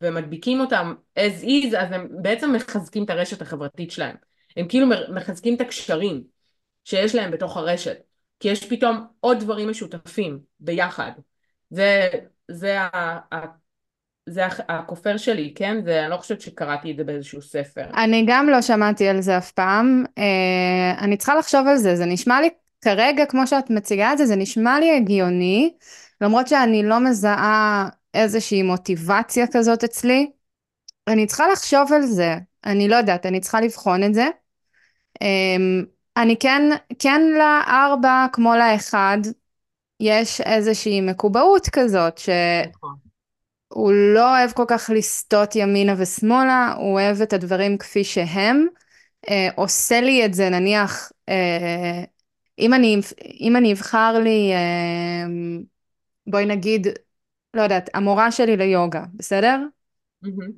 A: ומדביקים אותם as is, אז הם בעצם מחזקים את הרשת החברתית שלהם. הם כאילו מחזקים את הקשרים שיש להם בתוך הרשת. כי יש פתאום עוד דברים משותפים ביחד. זה, זה, זה הכופר שלי, כן? זה, אני לא חושבת שקראתי את זה באיזשהו ספר.
B: אני גם לא שמעתי על זה אף פעם. אה, אני צריכה לחשוב על זה, זה נשמע לי כרגע, כמו שאת מציגה את זה, זה נשמע לי הגיוני, למרות שאני לא מזהה איזושהי מוטיבציה כזאת אצלי. אני צריכה לחשוב על זה, אני לא יודעת, אני צריכה לבחון את זה. אמ, אני כן, כן לארבע כמו לאחד, יש איזושהי מקובעות כזאת, שהוא נכון. לא אוהב כל כך לסטות ימינה ושמאלה, הוא אוהב את הדברים כפי שהם. אה, עושה לי את זה נניח, אה, אם אני, אם אני אבחר לי, אה, בואי נגיד, לא יודעת, המורה שלי ליוגה, בסדר? Mm-hmm.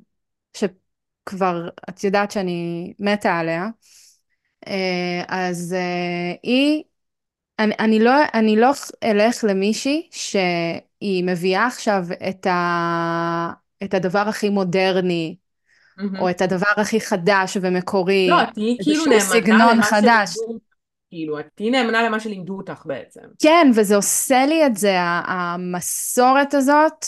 B: שכבר, את יודעת שאני מתה עליה. אה, אז אה, היא, אני, אני, לא, אני לא אלך למישהי שהיא מביאה עכשיו את, ה, את הדבר הכי מודרני, mm-hmm. או את הדבר הכי חדש ומקורי,
A: לא, תהיי כאילו נאמנה למה חדש. שלימדו, כאילו, את תהיי נאמנה למה שלימדו אותך בעצם.
B: כן, וזה עושה לי את זה, המסורת הזאת,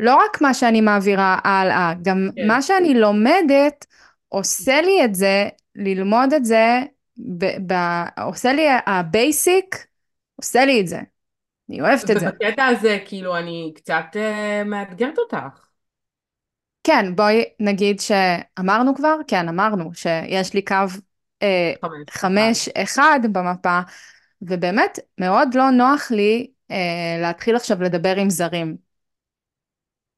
B: לא רק מה שאני מעבירה הלאה, גם כן. מה שאני לומדת, עושה לי את זה, ללמוד את זה ב- ב- עושה לי ה basic, עושה לי את זה. אני אוהבת את זה.
A: ובקטע הזה, כאילו, אני קצת uh, מאתגרת אותך.
B: כן, בואי נגיד שאמרנו כבר, כן, אמרנו שיש לי קו uh, חמש, אחד במפה, ובאמת מאוד לא נוח לי uh, להתחיל עכשיו לדבר עם זרים.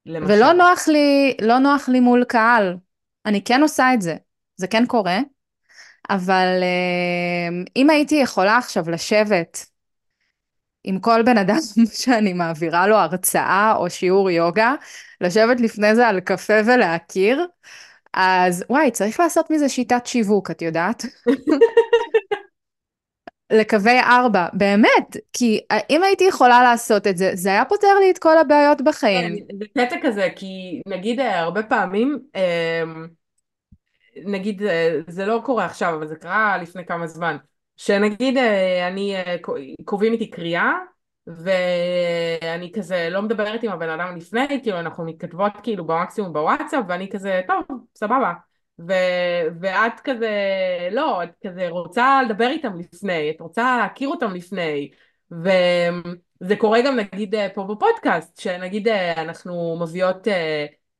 B: למשל. ולא נוח לי, לא נוח לי מול קהל. אני כן עושה את זה, זה כן קורה, אבל אה, אם הייתי יכולה עכשיו לשבת עם כל בן אדם [laughs] שאני מעבירה לו הרצאה או שיעור יוגה, לשבת לפני זה על קפה ולהכיר, אז וואי, צריך לעשות מזה שיטת שיווק, את יודעת? [laughs] לקווי ארבע, באמת, כי אם הייתי יכולה לעשות את זה, זה היה פותר לי את כל הבעיות בחיים.
A: כן, זה קטע כזה, כי נגיד אה, הרבה פעמים, אה, נגיד, אה, זה לא קורה עכשיו, אבל זה קרה לפני כמה זמן, שנגיד אה, אני, אה, קובעים איתי קריאה, ואני כזה לא מדברת עם הבן אדם לפני, כאילו אנחנו מתכתבות כאילו במקסימום בוואטסאפ, ואני כזה, טוב, סבבה. ו, ואת כזה, לא, את כזה רוצה לדבר איתם לפני, את רוצה להכיר אותם לפני, וזה קורה גם נגיד פה בפודקאסט, שנגיד אנחנו מביאות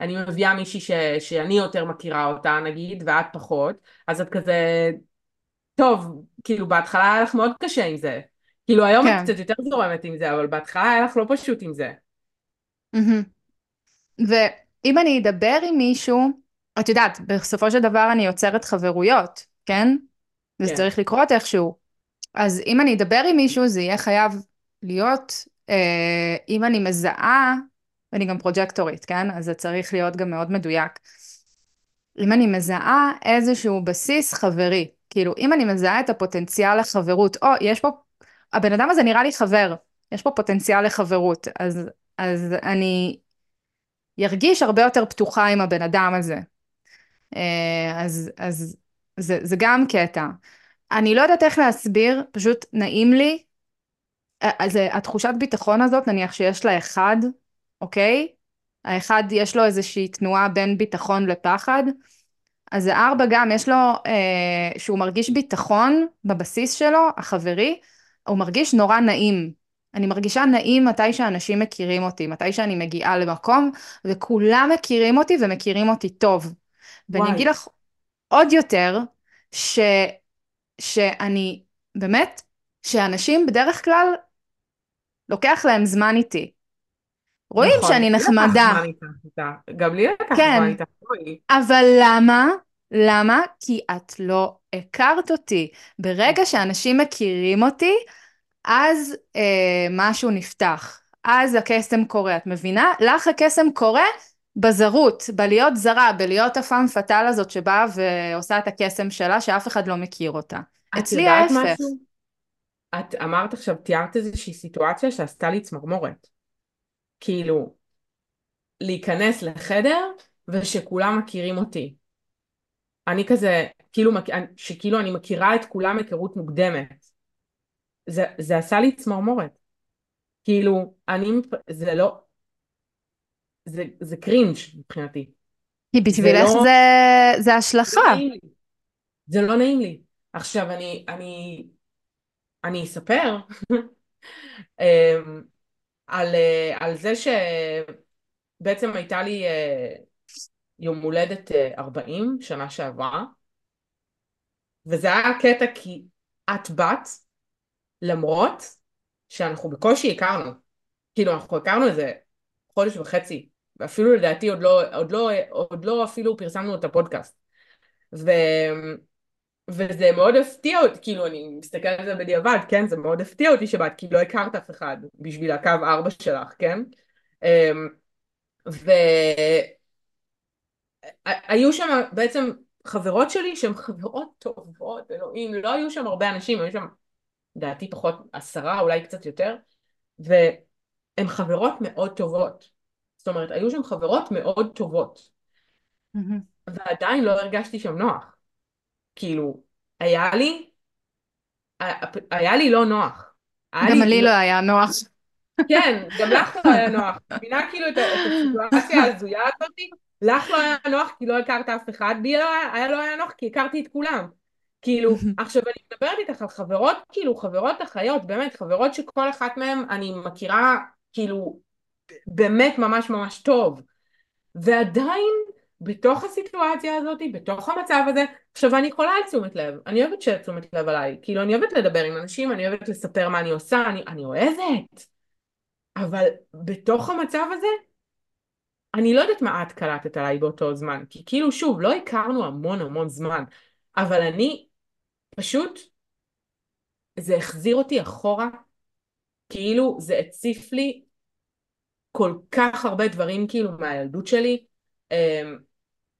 A: אני מביאה מישהי ש, שאני יותר מכירה אותה נגיד, ואת פחות, אז את כזה, טוב, כאילו בהתחלה היה לך מאוד קשה עם זה. כאילו היום כן. את קצת יותר זורמת עם זה, אבל בהתחלה היה לך לא פשוט עם זה.
B: ואם אני אדבר עם מישהו, את יודעת, בסופו של דבר אני יוצרת חברויות, כן? כן. צריך לקרות איכשהו. אז אם אני אדבר עם מישהו, זה יהיה חייב להיות, אה, אם אני מזהה ואני גם פרוג'קטורית, כן? אז זה צריך להיות גם מאוד מדויק. אם אני מזהה איזשהו בסיס חברי, כאילו אם אני מזהה את הפוטנציאל לחברות, או יש פה, הבן אדם הזה נראה לי חבר, יש פה פוטנציאל לחברות, אז, אז אני ירגיש הרבה יותר פתוחה עם הבן אדם הזה. אה, אז, אז זה, זה גם קטע. אני לא יודעת איך להסביר, פשוט נעים לי. אה, אז התחושת ביטחון הזאת, נניח שיש לה אחד, אוקיי? האחד יש לו איזושהי תנועה בין ביטחון לפחד, אז הארבע גם יש לו, אה, שהוא מרגיש ביטחון בבסיס שלו, החברי, הוא מרגיש נורא נעים. אני מרגישה נעים מתי שאנשים מכירים אותי, מתי שאני מגיעה למקום, וכולם מכירים אותי ומכירים אותי טוב. וואי. ואני אגיד לך עוד יותר, ש, שאני, באמת, שאנשים בדרך כלל, לוקח להם זמן איתי. רואים נכון, שאני נחמדה.
A: גם לי לקח כן. זמן איתך.
B: אבל למה? למה? כי את לא הכרת אותי. ברגע שאנשים מכירים אותי, אז אה, משהו נפתח. אז הקסם קורה, את מבינה? לך הקסם קורה בזרות, בלהיות זרה, בלהיות הפעם פטאל הזאת שבאה ועושה את הקסם שלה, שאף אחד לא מכיר אותה. אצלי ההפך.
A: את אמרת עכשיו, תיארת איזושהי סיטואציה שעשתה לי צמרמורת. כאילו, להיכנס לחדר ושכולם מכירים אותי. אני כזה, כאילו, שכאילו אני מכירה את כולם היכרות מוקדמת. זה, זה עשה לי צמרמורת. כאילו, אני, זה לא, זה, זה קרינג' מבחינתי.
B: כי בשבילך זה, לא, זה, זה השלכה.
A: זה, לא זה לא נעים לי. עכשיו, אני, אני, אני אספר [laughs] אמ, על, אה, על זה שבעצם הייתה לי אה, יום הולדת 40 אה, שנה שעברה, וזה היה קטע כי את בת, למרות שאנחנו בקושי הכרנו. כאילו, אנחנו הכרנו איזה חודש וחצי, ואפילו לדעתי עוד לא, עוד לא, עוד לא אפילו פרסמנו את הפודקאסט. ו... וזה מאוד הפתיע אותי, כאילו אני מסתכלת על זה בדיעבד, כן? זה מאוד הפתיע אותי שבאת, כי לא הכרת אף אחד בשביל הקו ארבע שלך, כן? אמ, והיו שם בעצם חברות שלי שהן חברות טובות, אלוהים, לא היו שם הרבה אנשים, היו שם לדעתי פחות עשרה, אולי קצת יותר, והן חברות מאוד טובות. זאת אומרת, היו שם חברות מאוד טובות. Mm-hmm. ועדיין לא הרגשתי שם נוח. כאילו, היה לי, היה לי לא נוח.
B: גם לי לא היה נוח.
A: כן, גם לך לא היה נוח. מבינה כאילו את הסיטואציה ההזויה הזאת? לך לא היה נוח כי לא הכרת אף אחד, לי לא היה לא היה נוח כי הכרתי את כולם. כאילו, [laughs] עכשיו אני מדברת איתך על חברות, כאילו חברות אחיות, באמת, חברות שכל אחת מהן אני מכירה, כאילו, באמת ממש ממש טוב. ועדיין בתוך הסיטואציה הזאת, בתוך המצב הזה, עכשיו אני יכולה על תשומת לב, אני אוהבת שיהיה תשומת לב עליי, כאילו אני אוהבת לדבר עם אנשים, אני אוהבת לספר מה אני עושה, אני, אני אוהבת, אבל בתוך המצב הזה, אני לא יודעת מה את קלטת עליי באותו זמן, כי כאילו שוב, לא הכרנו המון המון זמן, אבל אני פשוט, זה החזיר אותי אחורה, כאילו זה הציף לי כל כך הרבה דברים כאילו מהילדות שלי,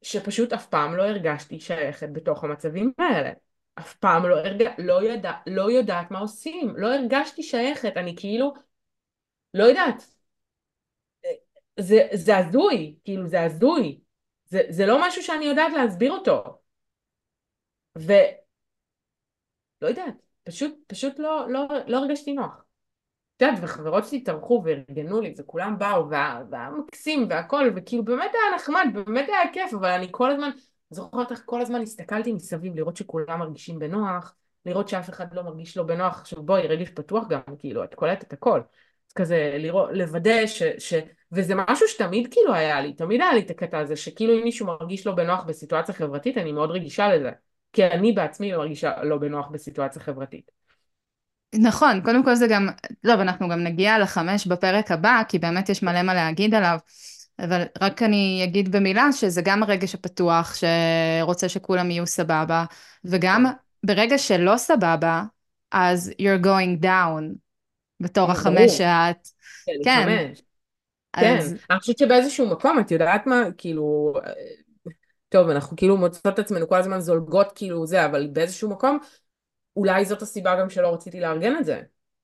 A: שפשוט אף פעם לא הרגשתי שייכת בתוך המצבים האלה. אף פעם לא, הרג... לא, ידע... לא יודעת מה עושים, לא הרגשתי שייכת, אני כאילו, לא יודעת. זה, זה הזוי, כאילו זה הזוי. זה, זה לא משהו שאני יודעת להסביר אותו. ו... לא יודעת, פשוט, פשוט לא, לא, לא הרגשתי נוח. את יודעת, וחברות שלי טרחו וארגנו לי, וכולם באו, והיה, מקסים והכל, וכאילו באמת היה נחמד, באמת היה כיף, אבל אני כל הזמן, זוכרת איך כל הזמן הסתכלתי מסביב לראות שכולם מרגישים בנוח, לראות שאף אחד לא מרגיש לא בנוח, עכשיו בואי, רגש פתוח גם, כאילו, את קולטת הכל. אז כזה, לראות, לוודא ש, ש... וזה משהו שתמיד כאילו היה לי, תמיד היה לי את הקטע הזה, שכאילו אם מישהו מרגיש לא בנוח בסיטואציה חברתית, אני מאוד רגישה לזה. כי אני בעצמי לא מרגישה לא בנוח בסיטואציה חברתית.
B: נכון, קודם כל זה גם, טוב, אנחנו גם נגיע לחמש בפרק הבא, כי באמת יש מלא מה להגיד עליו, אבל רק אני אגיד במילה שזה גם הרגש הפתוח, שרוצה שכולם יהיו סבבה, וגם. ברגע שלא סבבה, אז you're going down, בתור החמש שאת...
A: כן. כן. כן, אני חושבת שבאיזשהו מקום, את יודעת מה, כאילו, טוב, אנחנו כאילו מוצאות את עצמנו כל הזמן זולגות כאילו זה, אבל באיזשהו מקום אולי זאת הסיבה גם שלא רציתי לארגן את זה,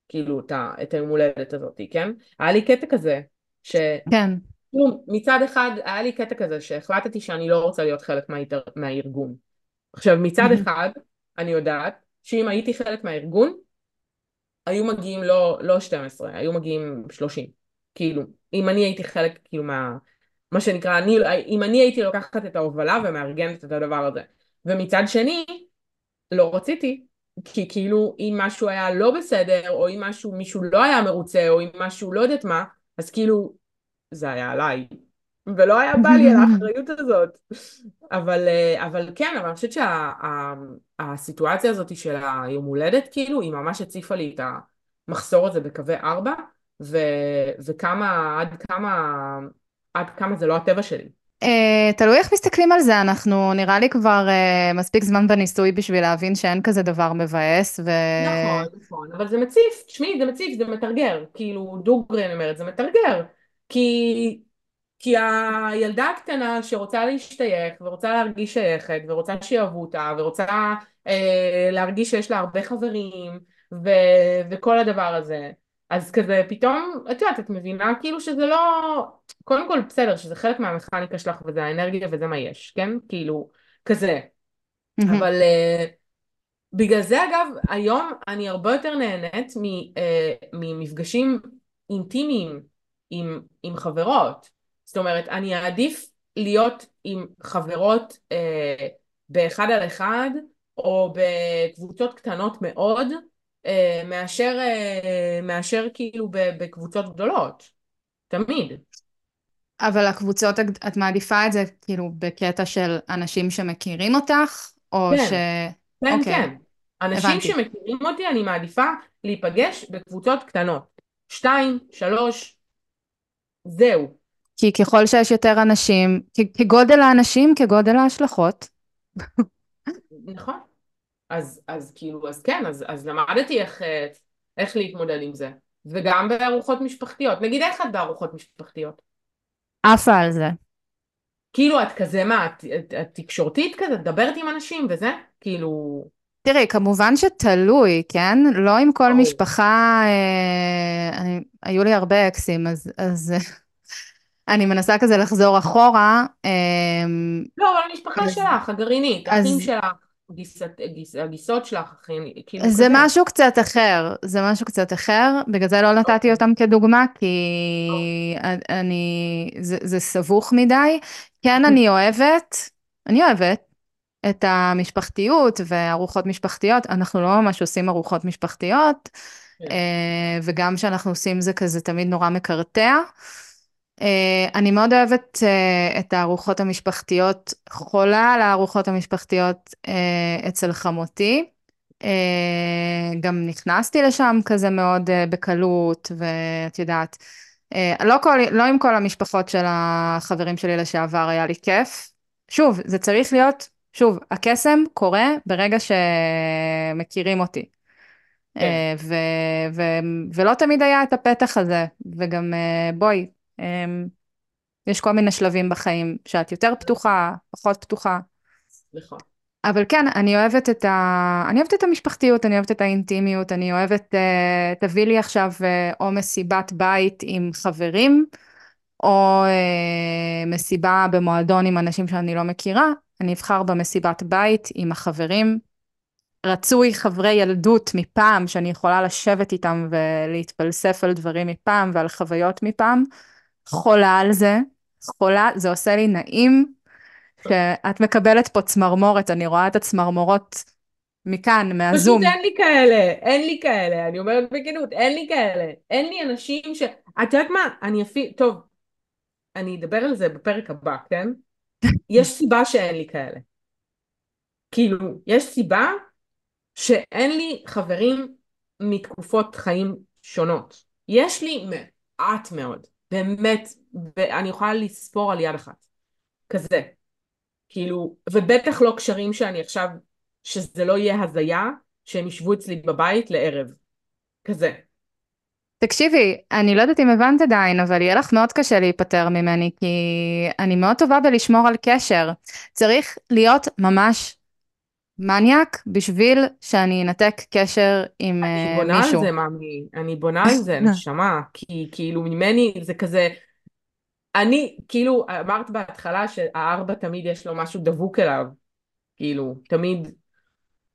A: כאילו את, את היום הולדת הזאת, כן? היה לי קטע כזה, ש...
B: כן.
A: כאילו, מצד אחד היה לי קטע כזה שהחלטתי שאני לא רוצה להיות חלק מהאיר... מהארגון. עכשיו מצד. אחד אני יודעת שאם הייתי חלק מהארגון היו מגיעים לא, לא 12, היו מגיעים 30. כאילו, אם אני הייתי חלק כאילו מה... מה שנקרא, אני, אם אני הייתי לוקחת את ההובלה ומארגנת את הדבר הזה. ומצד שני, לא רציתי כי כאילו אם משהו היה לא בסדר, או אם משהו, מישהו לא היה מרוצה, או אם משהו לא יודעת מה, אז כאילו זה היה עליי. ולא היה בא לי על [laughs] האחריות הזאת. אבל, אה, אבל כן, אבל אני חושבת שהסיטואציה שה, הזאת של היום הולדת, כאילו, היא ממש הציפה לי את המחסור הזה בקווי ארבע, ו, וכמה, עד כמה, עד כמה זה לא הטבע שלי.
B: Uh, תלוי איך מסתכלים על זה, אנחנו נראה לי כבר uh, מספיק זמן בניסוי בשביל להבין שאין כזה דבר מבאס ו...
A: נכון, נכון, אבל זה מציף, תשמעי, זה מציף, זה מתרגר, כאילו דוגרי אני אומרת, זה מתרגר, כי, כי הילדה הקטנה שרוצה להשתייך ורוצה להרגיש שייכת ורוצה שיאהבו אותה ורוצה uh, להרגיש שיש לה הרבה חברים ו, וכל הדבר הזה, אז כזה פתאום, את יודעת, את מבינה כאילו שזה לא... קודם כל בסדר, שזה חלק מהמכניקה שלך וזה האנרגיה וזה מה יש, כן? כאילו, כזה. אבל uh, בגלל זה אגב, היום אני הרבה יותר נהנית מ, uh, ממפגשים אינטימיים עם, עם חברות. זאת אומרת, אני אעדיף להיות עם חברות uh, באחד על אחד, או בקבוצות קטנות מאוד, מאשר, אה, מאשר כאילו בקבוצות גדולות. תמיד.
B: אבל הקבוצות, את מעדיפה את זה כאילו בקטע של אנשים שמכירים אותך, או ש...
A: כן, כן,
B: אוקיי,
A: כן. אנשים
B: הבנתי.
A: שמכירים אותי, אני מעדיפה להיפגש בקבוצות קטנות. שתיים, שלוש, זהו.
B: כי ככל שיש יותר אנשים, כגודל האנשים, כגודל ההשלכות.
A: נכון. אז, אז כאילו, אז כן, אז, אז למדתי איך, אה, איך להתמודד עם זה. וגם בארוחות משפחתיות. נגיד איך את בארוחות משפחתיות?
B: עפה על זה.
A: כאילו את כזה מה, את, את, את תקשורתית כזה, את מדברת עם אנשים וזה? כאילו...
B: תראי, כמובן שתלוי, כן? לא עם כל. משפחה, אה, אני, היו לי הרבה אקסים, אז, אז [laughs] אני מנסה כזה לחזור אחורה. אה,
A: לא, אבל המשפחה
B: אז,
A: שלך, הגרעינית,
B: אז
A: אחים שלך, גיסת, גיס, הגיסות שלך, אחים, כאילו
B: זה
A: כזה.
B: משהו קצת אחר, זה משהו קצת אחר, בגלל זה לא נתתי
A: אוקיי,
B: אותם כדוגמה, כי
A: אוקיי.
B: אני, זה, זה סבוך מדי. כן, אני אוהבת, אני אוהבת את המשפחתיות וארוחות משפחתיות, אנחנו לא ממש עושים ארוחות משפחתיות,
A: כן,
B: אה, וגם כשאנחנו עושים זה כזה תמיד נורא מקרטע. אה, אני מאוד אוהבת אה, את הארוחות המשפחתיות, חולה על הארוחות המשפחתיות אה, אצל חמותי. גם נכנסתי לשם כזה מאוד בקלות, ואת יודעת, לא, כל, לא עם כל המשפחות של החברים שלי לשעבר היה לי כיף. שוב, זה צריך להיות, שוב, הקסם קורה ברגע שמכירים אותי.
A: כן,
B: ו, ו, ולא תמיד היה את הפתח הזה, וגם בואי, יש כל מיני שלבים בחיים שאת יותר פתוחה, פחות פתוחה.
A: נכון.
B: אבל כן, אני אוהבת את ה... אני אוהבת את המשפחתיות, אני אוהבת את האינטימיות, אני אוהבת, uh, תביא לי עכשיו uh, או מסיבת בית עם חברים, או uh, מסיבה במועדון עם אנשים שאני לא מכירה, אני אבחר במסיבת בית עם החברים. רצוי חברי ילדות מפעם, שאני יכולה לשבת איתם ולהתפלסף על דברים מפעם ועל חוויות מפעם. חולה על זה, חולה, זה עושה לי נעים. שאת מקבלת פה צמרמורת, אני רואה את הצמרמורות מכאן,
A: פשוט
B: מהזום.
A: אין לי כאלה, אין לי כאלה, אני אומרת בכנות, אין לי כאלה. אין לי אנשים ש... את יודעת מה? אני אפילו... טוב, אני אדבר על זה בפרק הבא, כן? [laughs] יש סיבה שאין לי כאלה. כאילו, יש סיבה שאין לי חברים מתקופות חיים שונות. יש לי מעט מאוד, באמת, ואני יכולה לספור על יד אחת. כזה. כאילו, ובטח לא קשרים שאני עכשיו, שזה לא יהיה הזיה, שהם ישבו אצלי בבית לערב. כזה.
B: תקשיבי, אני לא יודעת אם הבנת עדיין, אבל יהיה לך מאוד קשה להיפטר ממני, כי אני מאוד טובה בלשמור על קשר. צריך להיות ממש מניאק בשביל שאני אנתק קשר עם
A: אני
B: uh,
A: בונה על
B: מישהו.
A: זה, מאמי. אני בונה על זה, [laughs] נשמה. כי כאילו ממני זה כזה... אני, כאילו, אמרת בהתחלה שהארבע תמיד יש לו משהו דבוק אליו. כאילו, תמיד.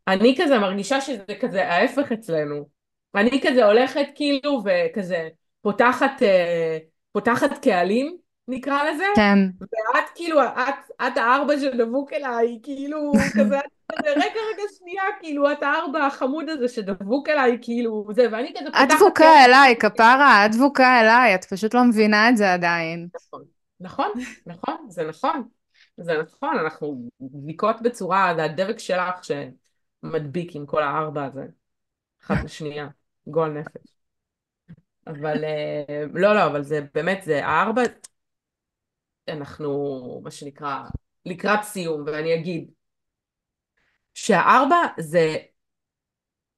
A: אני כזה מרגישה שזה כזה ההפך אצלנו. אני כזה הולכת כאילו וכזה פותחת, אה, פותחת קהלים, נקרא לזה,
B: כן.
A: ואת כאילו, את, את הארבע שדבוק אליי, כאילו, כזה, את כזה, רגע, רגע, שנייה, כאילו, את הארבע החמוד הזה שדבוק אליי, כאילו, זה, ואני כזה
B: את
A: פותחת
B: דבוקה
A: קהל.
B: אליי, כפרה, את דבוקה אליי, את פשוט לא מבינה את זה עדיין.
A: נכון, נכון, נכון, זה נכון, זה נכון, אנחנו דביקות בצורה, זה הדבק שלך שמדביק עם כל הארבע הזה, אחת [laughs] לשנייה, גועל נפש. אבל אה, לא, לא, אבל זה באמת, זה הארבע, אנחנו, מה שנקרא, לקראת סיום, ואני אגיד שהארבע זה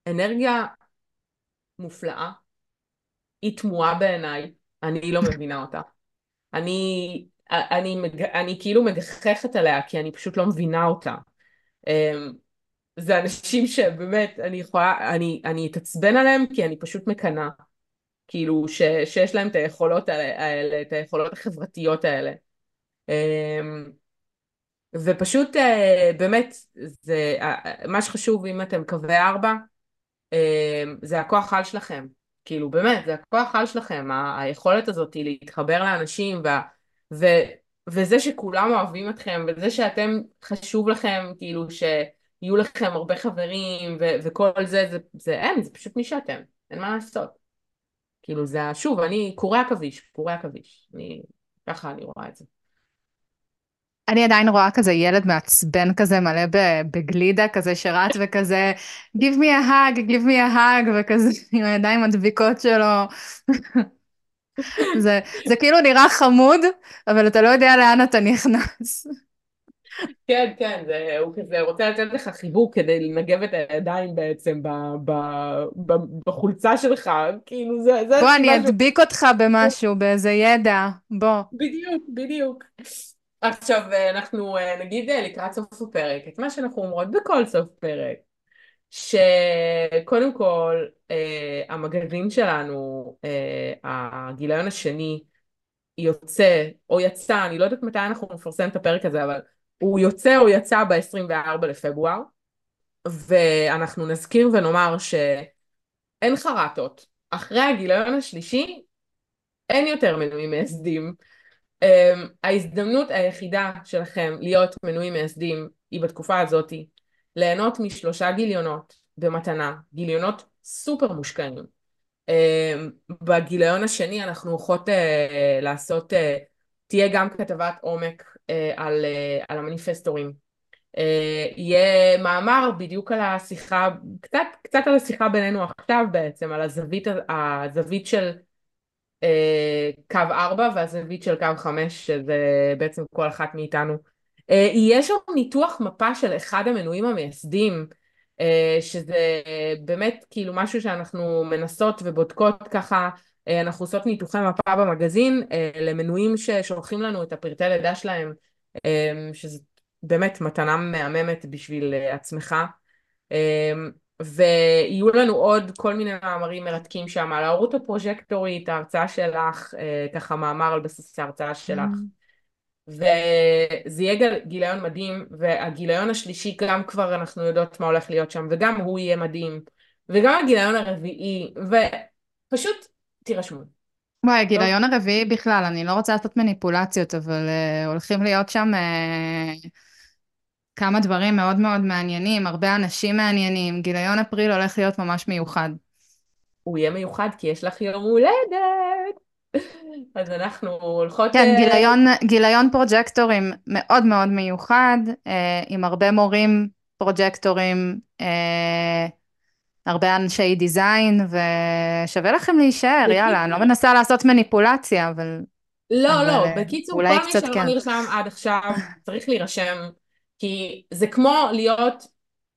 A: אנרגיה מופלאה, היא תמוהה בעיניי, אני לא מבינה אותה. אני, אני, מג- אני כאילו מגחכת עליה, כי אני פשוט לא מבינה אותה. אמ, זה אנשים שבאמת, אני יכולה, אני, אני אתעצבן עליהם כי אני פשוט מקנאה. כאילו ש, שיש להם את היכולות האלה, את היכולות החברתיות האלה. אמ, ופשוט אה, באמת, זה, אה, מה שחשוב אם אתם קווי ארבע, אמ, זה הכוח על שלכם. כאילו באמת, זה הכוח על שלכם, היכולת הזאת היא להתחבר לאנשים, וה, ו, וזה שכולם אוהבים אתכם, וזה שאתם, חשוב לכם, כאילו שיהיו לכם הרבה חברים, ו, וכל זה, זה, זה אין, זה פשוט מי שאתם, אין מה לעשות. כאילו זה, שוב, אני קורי עכביש, קורי עכביש, אני, ככה אני רואה את זה.
B: אני עדיין רואה כזה ילד מעצבן כזה מלא בגלידה כזה שרץ וכזה give me a hug, give me a hug וכזה [laughs] עם הידיים הדביקות שלו. [laughs] זה, זה כאילו נראה חמוד, אבל אתה לא יודע לאן אתה נכנס.
A: כן, כן, זה, הוא כזה רוצה לתת לך חיבוק כדי לנגב את הידיים בעצם ב, ב, ב, בחולצה שלך, כאילו זה, זה
B: בוא, אני
A: הסיבה ש...
B: אדביק אותך במשהו, באיזה ידע, בוא.
A: בדיוק, בדיוק. עכשיו אנחנו אה, נגיד אה, לקראת סוף הפרק, את מה שאנחנו אומרות בכל סוף פרק, שקודם כל אה, המגזין שלנו, הגיליון השני, יוצא או יצא, אני לא יודעת מתי אנחנו נפרסם את הפרק הזה, אבל הוא יוצא או יצא ב-24 לפברואר, ואנחנו נזכיר ונאמר שאין חרטות. אחרי הגיליון השלישי אין יותר מנויים מייסדים. Um, ההזדמנות היחידה שלכם להיות מנויים מייסדים היא בתקופה הזאתי ליהנות משלושה גיליונות במתנה, גיליונות סופר מושקעים. Um, בגיליון השני אנחנו הולכות uh, לעשות, uh, תהיה גם כתבת עומק uh, על, uh, על המניפסטורים. Uh, יהיה מאמר בדיוק על השיחה, קצת, קצת על השיחה בינינו עכשיו בעצם, על הזווית, הזווית של קו 4 והזווית של קו 5 שזה בעצם כל אחת מאיתנו. אה, יהיה שם ניתוח מפה של אחד המנויים המייסדים אה, שזה באמת כאילו משהו שאנחנו מנסות ובודקות ככה אנחנו עושות ניתוחי מפה במגזין למנויים ששולחים לנו את הפרטי לידה שלהם שזה באמת מתנה מהממת בשביל עצמך ויהיו לנו עוד כל מיני מאמרים מרתקים שם על ההורות הפרוג'קטורית, ההרצאה שלך, אה, ככה מאמר על בסיס ההרצאה שלך. Mm. וזה יהיה גיליון מדהים, והגיליון השלישי גם כבר אנחנו יודעות מה הולך להיות שם, וגם הוא יהיה מדהים, וגם הגיליון הרביעי, ופשוט תירשמו.
B: וואי, הגיליון הרביעי בכלל, אני לא רוצה לעשות מניפולציות, אבל uh, הולכים להיות שם... Uh... כמה דברים מאוד מאוד מעניינים, הרבה אנשים מעניינים, גיליון אפריל הולך להיות ממש מיוחד.
A: הוא יהיה מיוחד כי יש לך יום הולדת. אז אנחנו הולכות...
B: כן, אה, גיליון, גיליון פרוג'קטורים מאוד מאוד מיוחד, אה, עם הרבה מורים פרוג'קטורים, אה, הרבה אנשי design, ושווה לכם להישאר, יאללה, אני לא מנסה לעשות מניפולציה, אבל...
A: לא, אבל לא, בקיצור, כל מי שלא כן. נרשם עד עכשיו צריך להירשם כי זה כמו להיות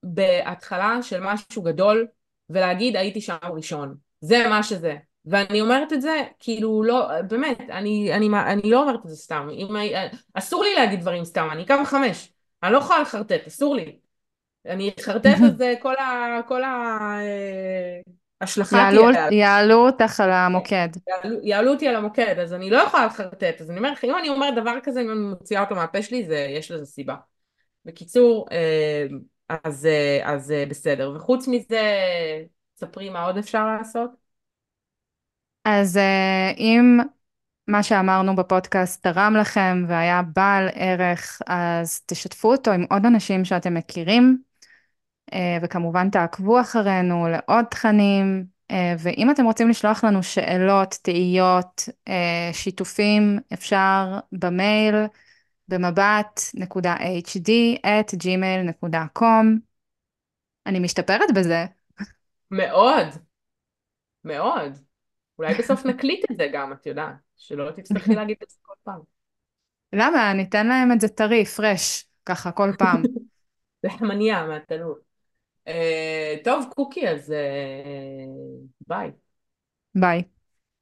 A: בהתחלה של משהו גדול ולהגיד הייתי שם ראשון. זה מה שזה. ואני אומרת את זה, כאילו לא, באמת, אני, אני, אני לא אומרת את זה סתם. אם, אסור לי להגיד דברים סתם, אני קו חמש. אני לא יכולה לחרטט, אסור לי. אני אחרטט על זה כל ה... כל ה... אה, השלכה
B: יעלו, יעלו אותך על המוקד.
A: יעלו, יעלו אותי על המוקד, אז אני לא יכולה לחרטט. אז אני אומרת, אם אני אומרת דבר כזה, אם אני מוציאה אותו מהפה שלי, זה, יש לזה סיבה. בקיצור, אה, אז, אה, אז אה, בסדר. וחוץ מזה, ספרי מה עוד אפשר לעשות?
B: אז אם מה שאמרנו בפודקאסט תרם לכם והיה בעל ערך, אז תשתפו אותו עם עוד אנשים שאתם מכירים, וכמובן תעקבו אחרינו לעוד תכנים, ואם אתם רוצים לשלוח לנו שאלות, תהיות, שיתופים, אפשר במייל. במבט.hd at gmail.com. אני משתפרת בזה.
A: מאוד, מאוד. אולי בסוף נקליט את זה גם, את יודעת, שלא תצטרכי להגיד את זה כל פעם.
B: למה? ניתן להם את זה טרי, fresh, ככה כל פעם. [laughs]
A: לחמניה מהתנור. Uh, טוב, קוקי, אז uh, ביי.
B: ביי.